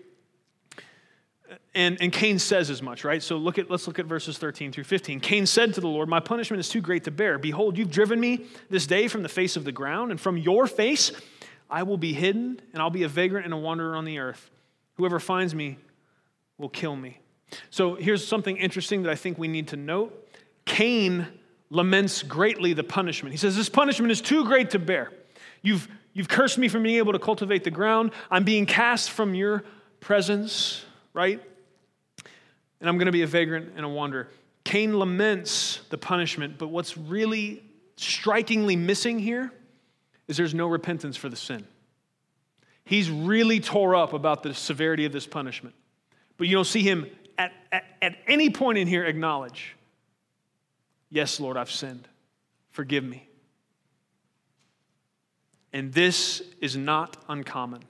And, and Cain says as much, right? So look at, let's look at verses 13 through 15. Cain said to the Lord, My punishment is too great to bear. Behold, you've driven me this day from the face of the ground, and from your face I will be hidden, and I'll be a vagrant and a wanderer on the earth. Whoever finds me will kill me. So here's something interesting that I think we need to note. Cain laments greatly the punishment. He says, This punishment is too great to bear. You've, you've cursed me from being able to cultivate the ground. I'm being cast from your presence, right? And I'm going to be a vagrant and a wanderer. Cain laments the punishment, but what's really strikingly missing here is there's no repentance for the sin. He's really tore up about the severity of this punishment. But you don't see him at, at, at any point in here acknowledge, Yes, Lord, I've sinned. Forgive me. And this is not uncommon.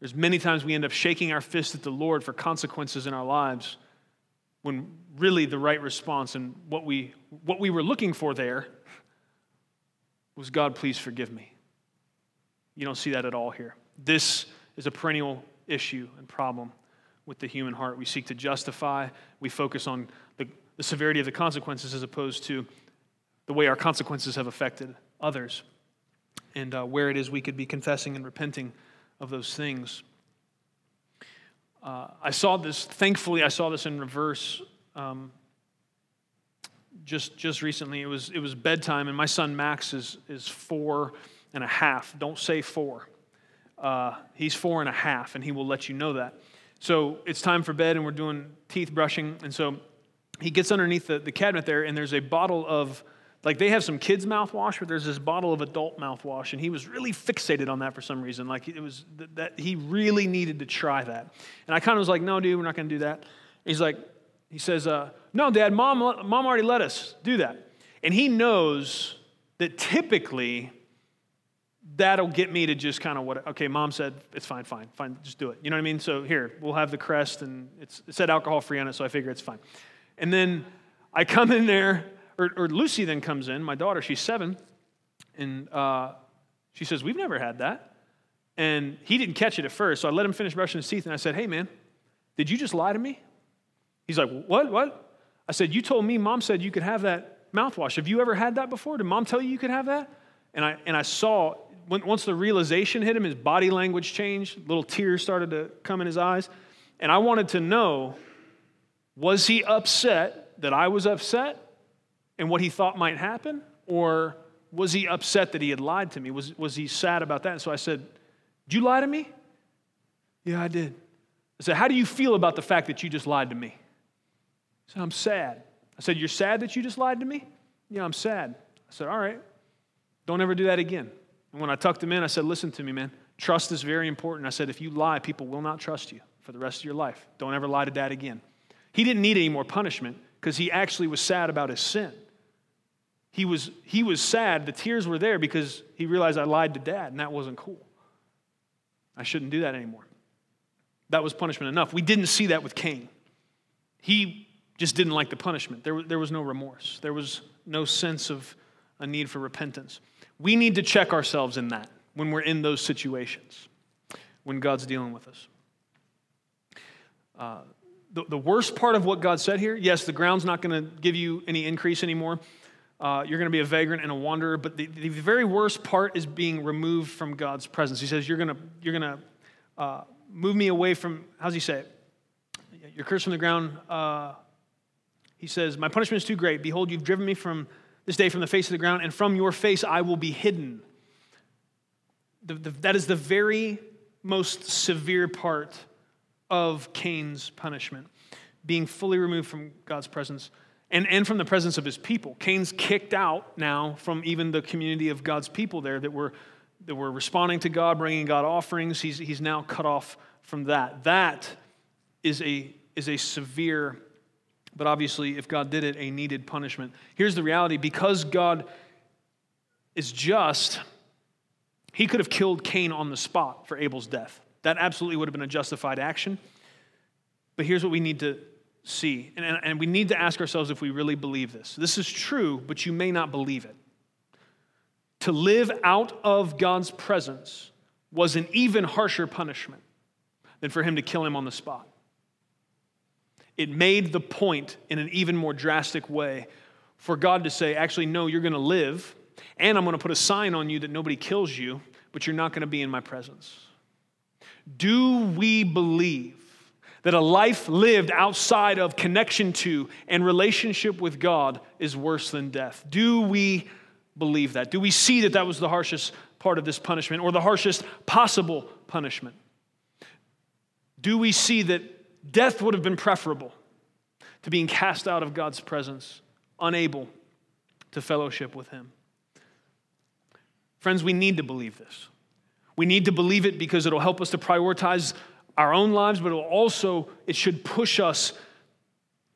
There's many times we end up shaking our fist at the Lord for consequences in our lives when really the right response and what we, what we were looking for there was God, please forgive me. You don't see that at all here. This is a perennial issue and problem with the human heart. We seek to justify, we focus on the, the severity of the consequences as opposed to the way our consequences have affected others and uh, where it is we could be confessing and repenting of those things. Uh, I saw this, thankfully, I saw this in reverse um, just, just recently. It was, it was bedtime, and my son Max is, is four and a half. Don't say four. Uh, he's four and a half, and he will let you know that. So it's time for bed, and we're doing teeth brushing. And so he gets underneath the, the cabinet there, and there's a bottle of, like, they have some kids' mouthwash, but there's this bottle of adult mouthwash. And he was really fixated on that for some reason. Like, it was that, that he really needed to try that. And I kind of was like, no, dude, we're not going to do that. He's like, he says, uh, no, dad, mom, mom already let us do that. And he knows that typically that'll get me to just kind of what, okay, mom said, it's fine, fine, fine, just do it. You know what I mean? So here, we'll have the crest, and it said alcohol free on it, so I figure it's fine. And then I come in there, or, or Lucy then comes in, my daughter, she's seven, and uh, she says, We've never had that. And he didn't catch it at first, so I let him finish brushing his teeth, and I said, Hey, man, did you just lie to me? He's like, What? What? I said, You told me mom said you could have that mouthwash. Have you ever had that before? Did mom tell you you could have that? And I, and I saw when, once the realization hit him, his body language changed. Little tears started to come in his eyes. And I wanted to know was he upset that I was upset and what he thought might happen? Or was he upset that he had lied to me? Was, was he sad about that? And so I said, Did you lie to me? Yeah, I did. I said, How do you feel about the fact that you just lied to me? He said, I'm sad. I said, You're sad that you just lied to me? Yeah, I'm sad. I said, All right. Don't ever do that again. And when I tucked him in, I said, Listen to me, man. Trust is very important. I said, If you lie, people will not trust you for the rest of your life. Don't ever lie to dad again. He didn't need any more punishment because he actually was sad about his sin. He was, he was sad. The tears were there because he realized I lied to dad, and that wasn't cool. I shouldn't do that anymore. That was punishment enough. We didn't see that with Cain. He just didn't like the punishment. There, there was no remorse, there was no sense of a need for repentance. We need to check ourselves in that when we're in those situations, when God's dealing with us. Uh, the, the worst part of what God said here yes, the ground's not going to give you any increase anymore. Uh, you're going to be a vagrant and a wanderer, but the, the very worst part is being removed from God's presence. He says, You're going to, you're to uh, move me away from, how's he say it? You're cursed from the ground. Uh, he says, My punishment is too great. Behold, you've driven me from this day from the face of the ground, and from your face I will be hidden. The, the, that is the very most severe part of Cain's punishment, being fully removed from God's presence and, and from the presence of his people. Cain's kicked out now from even the community of God's people there that were, that were responding to God, bringing God offerings. He's, he's now cut off from that. That is a, is a severe, but obviously, if God did it, a needed punishment. Here's the reality because God is just, he could have killed Cain on the spot for Abel's death. That absolutely would have been a justified action. But here's what we need to see, and, and we need to ask ourselves if we really believe this. This is true, but you may not believe it. To live out of God's presence was an even harsher punishment than for him to kill him on the spot. It made the point in an even more drastic way for God to say, actually, no, you're going to live, and I'm going to put a sign on you that nobody kills you, but you're not going to be in my presence. Do we believe that a life lived outside of connection to and relationship with God is worse than death? Do we believe that? Do we see that that was the harshest part of this punishment or the harshest possible punishment? Do we see that death would have been preferable to being cast out of God's presence, unable to fellowship with Him? Friends, we need to believe this. We need to believe it because it'll help us to prioritize our own lives, but it'll also, it should push us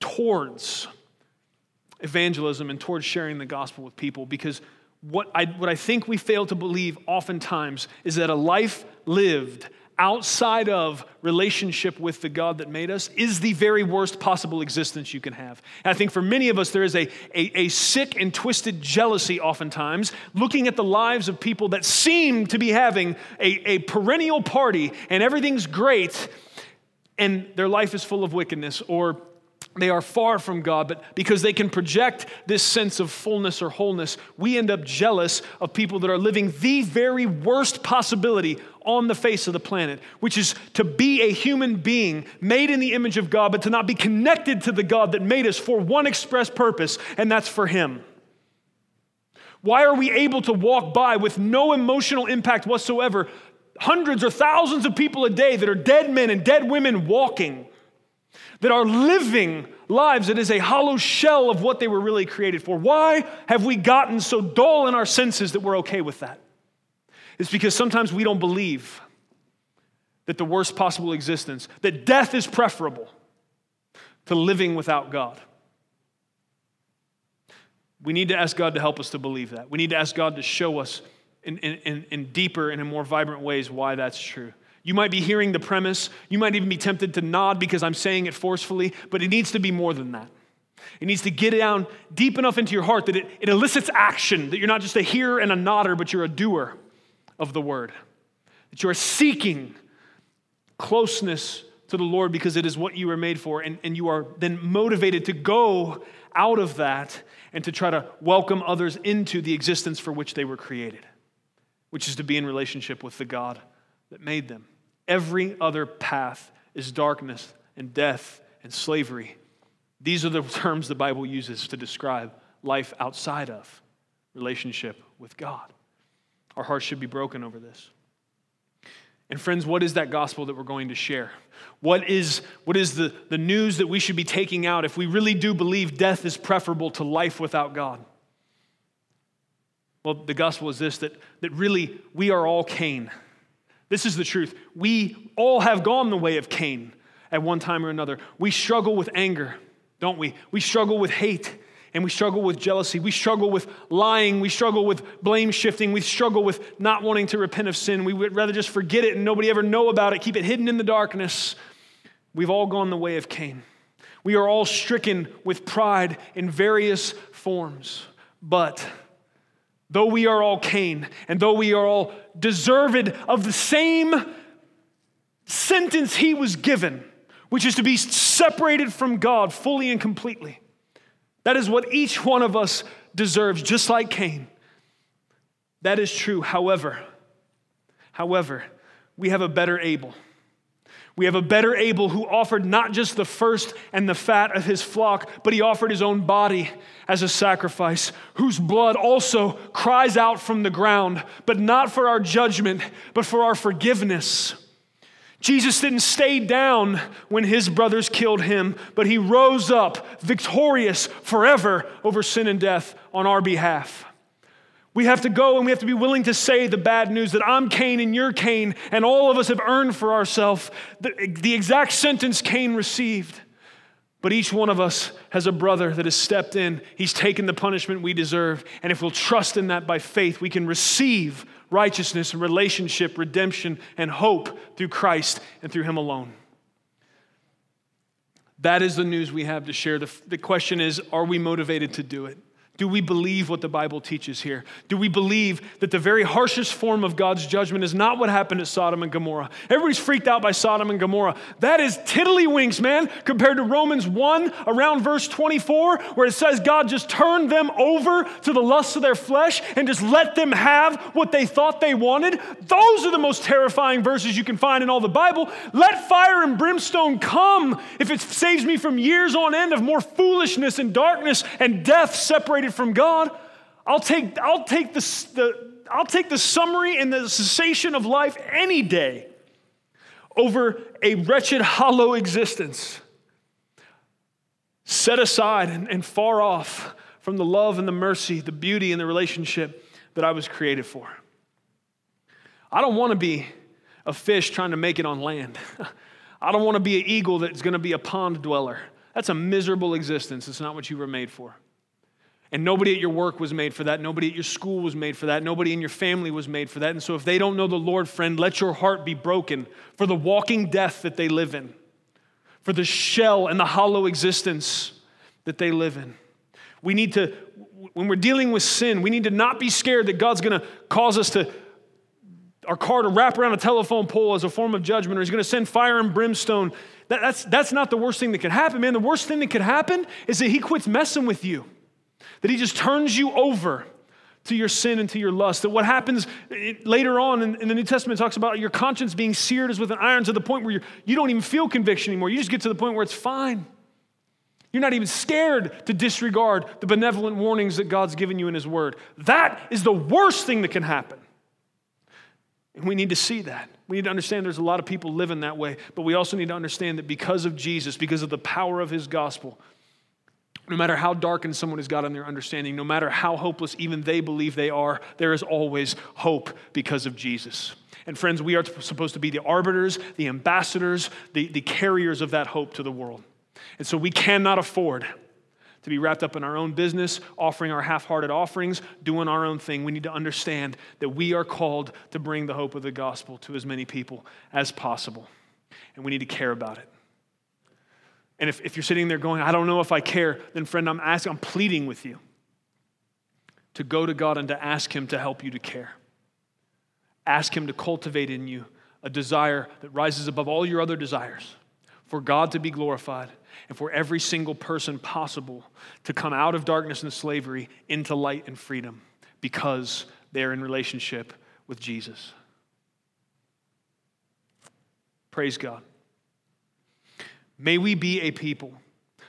towards evangelism and towards sharing the gospel with people because what I, what I think we fail to believe oftentimes is that a life lived outside of relationship with the God that made us is the very worst possible existence you can have. And I think for many of us, there is a, a, a, sick and twisted jealousy oftentimes, looking at the lives of people that seem to be having a, a perennial party and everything's great, and their life is full of wickedness or they are far from God, but because they can project this sense of fullness or wholeness, we end up jealous of people that are living the very worst possibility on the face of the planet, which is to be a human being made in the image of God, but to not be connected to the God that made us for one express purpose, and that's for Him. Why are we able to walk by with no emotional impact whatsoever? Hundreds or thousands of people a day that are dead men and dead women walking that are living lives that is a hollow shell of what they were really created for. Why have we gotten so dull in our senses that we're okay with that? It's because sometimes we don't believe that the worst possible existence, that death is preferable to living without God. We need to ask God to help us to believe that. We need to ask God to show us in, in, in deeper and in more vibrant ways why that's true. You might be hearing the premise. You might even be tempted to nod because I'm saying it forcefully, but it needs to be more than that. It needs to get down deep enough into your heart that it, it elicits action, that you're not just a hearer and a nodder, but you're a doer of the word. That you're seeking closeness to the Lord because it is what you were made for, and, and you are then motivated to go out of that and to try to welcome others into the existence for which they were created, which is to be in relationship with the God that made them. Every other path is darkness and death and slavery. These are the terms the Bible uses to describe life outside of relationship with God. Our hearts should be broken over this. And, friends, what is that gospel that we're going to share? What is, what is the, the news that we should be taking out if we really do believe death is preferable to life without God? Well, the gospel is this that, that really we are all Cain. This is the truth. We all have gone the way of Cain at one time or another. We struggle with anger, don't we? We struggle with hate and we struggle with jealousy. We struggle with lying. We struggle with blame shifting. We struggle with not wanting to repent of sin. We would rather just forget it and nobody ever know about it, keep it hidden in the darkness. We've all gone the way of Cain. We are all stricken with pride in various forms. But Though we are all Cain, and though we are all deserved of the same sentence he was given, which is to be separated from God fully and completely. That is what each one of us deserves, just like Cain. That is true. However, however, we have a better Abel. We have a better Abel who offered not just the first and the fat of his flock, but he offered his own body as a sacrifice, whose blood also cries out from the ground, but not for our judgment, but for our forgiveness. Jesus didn't stay down when his brothers killed him, but he rose up victorious forever over sin and death on our behalf. We have to go and we have to be willing to say the bad news that I'm Cain and you're Cain, and all of us have earned for ourselves the, the exact sentence Cain received. But each one of us has a brother that has stepped in. He's taken the punishment we deserve. And if we'll trust in that by faith, we can receive righteousness and relationship, redemption, and hope through Christ and through Him alone. That is the news we have to share. The, the question is are we motivated to do it? Do we believe what the Bible teaches here? Do we believe that the very harshest form of God's judgment is not what happened at Sodom and Gomorrah? Everybody's freaked out by Sodom and Gomorrah. That is tiddlywinks, man, compared to Romans 1 around verse 24, where it says God just turned them over to the lusts of their flesh and just let them have what they thought they wanted. Those are the most terrifying verses you can find in all the Bible. Let fire and brimstone come if it saves me from years on end of more foolishness and darkness and death separated separated from God. I'll take, I'll take, the, the, I'll take the summary and the cessation of life any day over a wretched, hollow existence set aside and, and far off from the love and the mercy, the beauty and the relationship that I was created for. I don't want to be a fish trying to make it on land. I don't want to be an eagle that's going to be a pond dweller. That's a miserable existence. It's not what you were made for. And nobody at your work was made for that. Nobody at your school was made for that. Nobody in your family was made for that. And so, if they don't know the Lord, friend, let your heart be broken for the walking death that they live in, for the shell and the hollow existence that they live in. We need to, when we're dealing with sin, we need to not be scared that God's going to cause us to, our car to wrap around a telephone pole as a form of judgment, or He's going to send fire and brimstone. That, that's, that's not the worst thing that could happen, man. The worst thing that could happen is that He quits messing with you that he just turns you over to your sin and to your lust. That what happens later on in, the New Testament talks about your conscience being seared as with an iron to the point where you're, you don't even feel conviction anymore. You just get to the point where it's fine. You're not even scared to disregard the benevolent warnings that God's given you in His Word. That is the worst thing that can happen. And we need to see that. We need to understand there's a lot of people living that way, but we also need to understand that because of Jesus, because of the power of His gospel, no matter how darkened someone has got in their understanding, no matter how hopeless even they believe they are, there is always hope because of Jesus. And friends, we are supposed to be the arbiters, the ambassadors, the, the carriers of that hope to the world. And so we cannot afford to be wrapped up in our own business, offering our half hearted offerings, doing our own thing. We need to understand that we are called to bring the hope of the gospel to as many people as possible. And we need to care about it. And if, if you're sitting there going, I don't know if I care, then friend, I'm asking, I'm pleading with you to go to God and to ask Him to help you to care. Ask Him to cultivate in you a desire that rises above all your other desires for God to be glorified and for every single person possible to come out of darkness and slavery into light and freedom because they're in relationship with Jesus. Praise God. May we be a people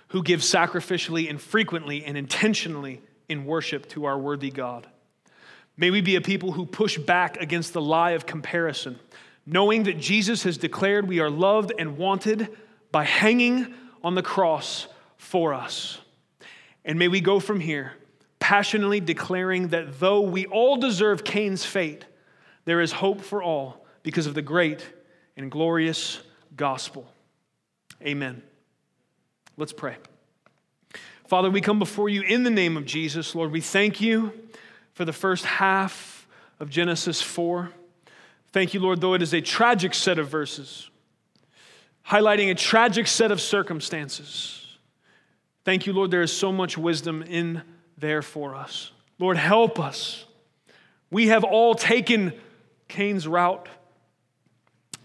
who give sacrificially and frequently and intentionally in worship to our worthy God. May we be a people who push back against the lie of comparison, knowing that Jesus has declared we are loved and wanted by hanging on the cross for us. And may we go from here passionately declaring that though we all deserve Cain's fate, there is hope for all because of the great and glorious gospel. Amen. Let's pray. Father, we come before you in the name of Jesus. Lord, we thank you for the first half of Genesis 4. Thank you, Lord, though it is a tragic set of verses, highlighting a tragic set of circumstances. Thank you, Lord, there is so much wisdom in there for us. Lord, help us. We have all taken Cain's route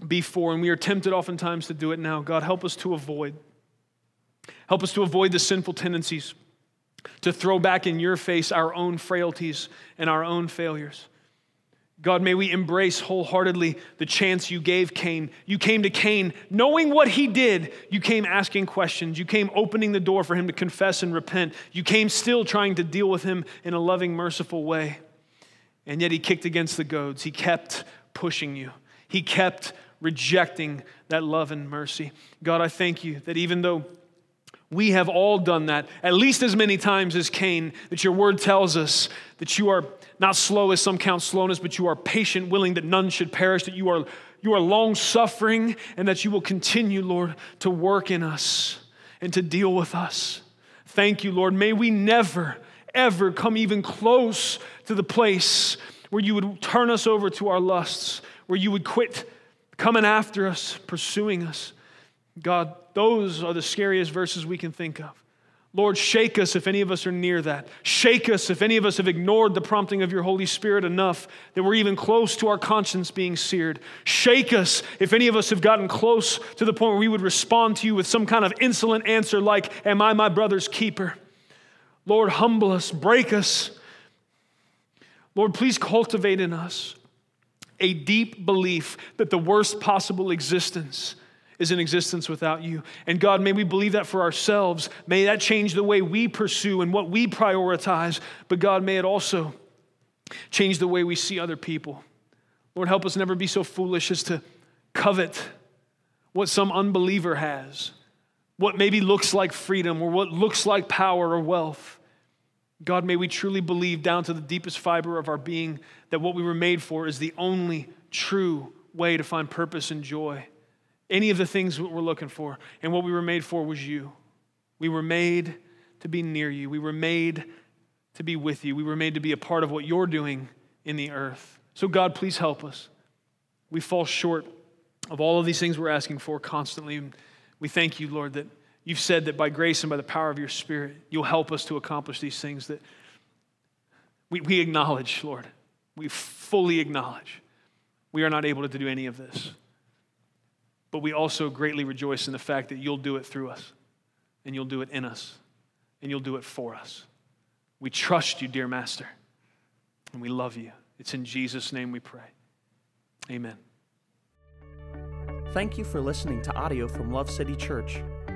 before, and we are tempted oftentimes to do it now. God, help us to avoid. Help us to avoid the sinful tendencies, to throw back in your face our own frailties and our own failures. God, may we embrace wholeheartedly the chance you gave Cain. You came to Cain knowing what he did. You came asking questions. You came opening the door for him to confess and repent. You came still trying to deal with him in a loving, merciful way. And yet he kicked against the goads. He kept pushing you, he kept rejecting that love and mercy. God, I thank you that even though we have all done that at least as many times as Cain, that your word tells us that you are not slow as some count slowness, but you are patient, willing that none should perish, that you are, you are long suffering, and that you will continue, Lord, to work in us and to deal with us. Thank you, Lord. May we never, ever come even close to the place where you would turn us over to our lusts, where you would quit coming after us, pursuing us. God, those are the scariest verses we can think of. Lord, shake us if any of us are near that. Shake us if any of us have ignored the prompting of your Holy Spirit enough that we're even close to our conscience being seared. Shake us if any of us have gotten close to the point where we would respond to you with some kind of insolent answer like, Am I my brother's keeper? Lord, humble us, break us. Lord, please cultivate in us a deep belief that the worst possible existence is an existence without you. And God, may we believe that for ourselves. May that change the way we pursue and what we prioritize. But God, may it also change the way we see other people. Lord, help us never be so foolish as to covet what some unbeliever has, what maybe looks like freedom or what looks like power or wealth. God, may we truly believe down to the deepest fiber of our being that what we were made for is the only true way to find purpose and joy. Any of the things we're looking for. And what we were made for was you. We were made to be near you. We were made to be with you. We were made to be a part of what you're doing in the earth. So, God, please help us. We fall short of all of these things we're asking for constantly. We thank you, Lord, that You've said that by grace and by the power of your Spirit, you'll help us to accomplish these things that we, we acknowledge, Lord. We fully acknowledge we are not able to do any of this. But we also greatly rejoice in the fact that you'll do it through us, and you'll do it in us, and you'll do it for us. We trust you, dear Master, and we love you. It's in Jesus' name we pray. Amen. Thank you for listening to audio from Love City Church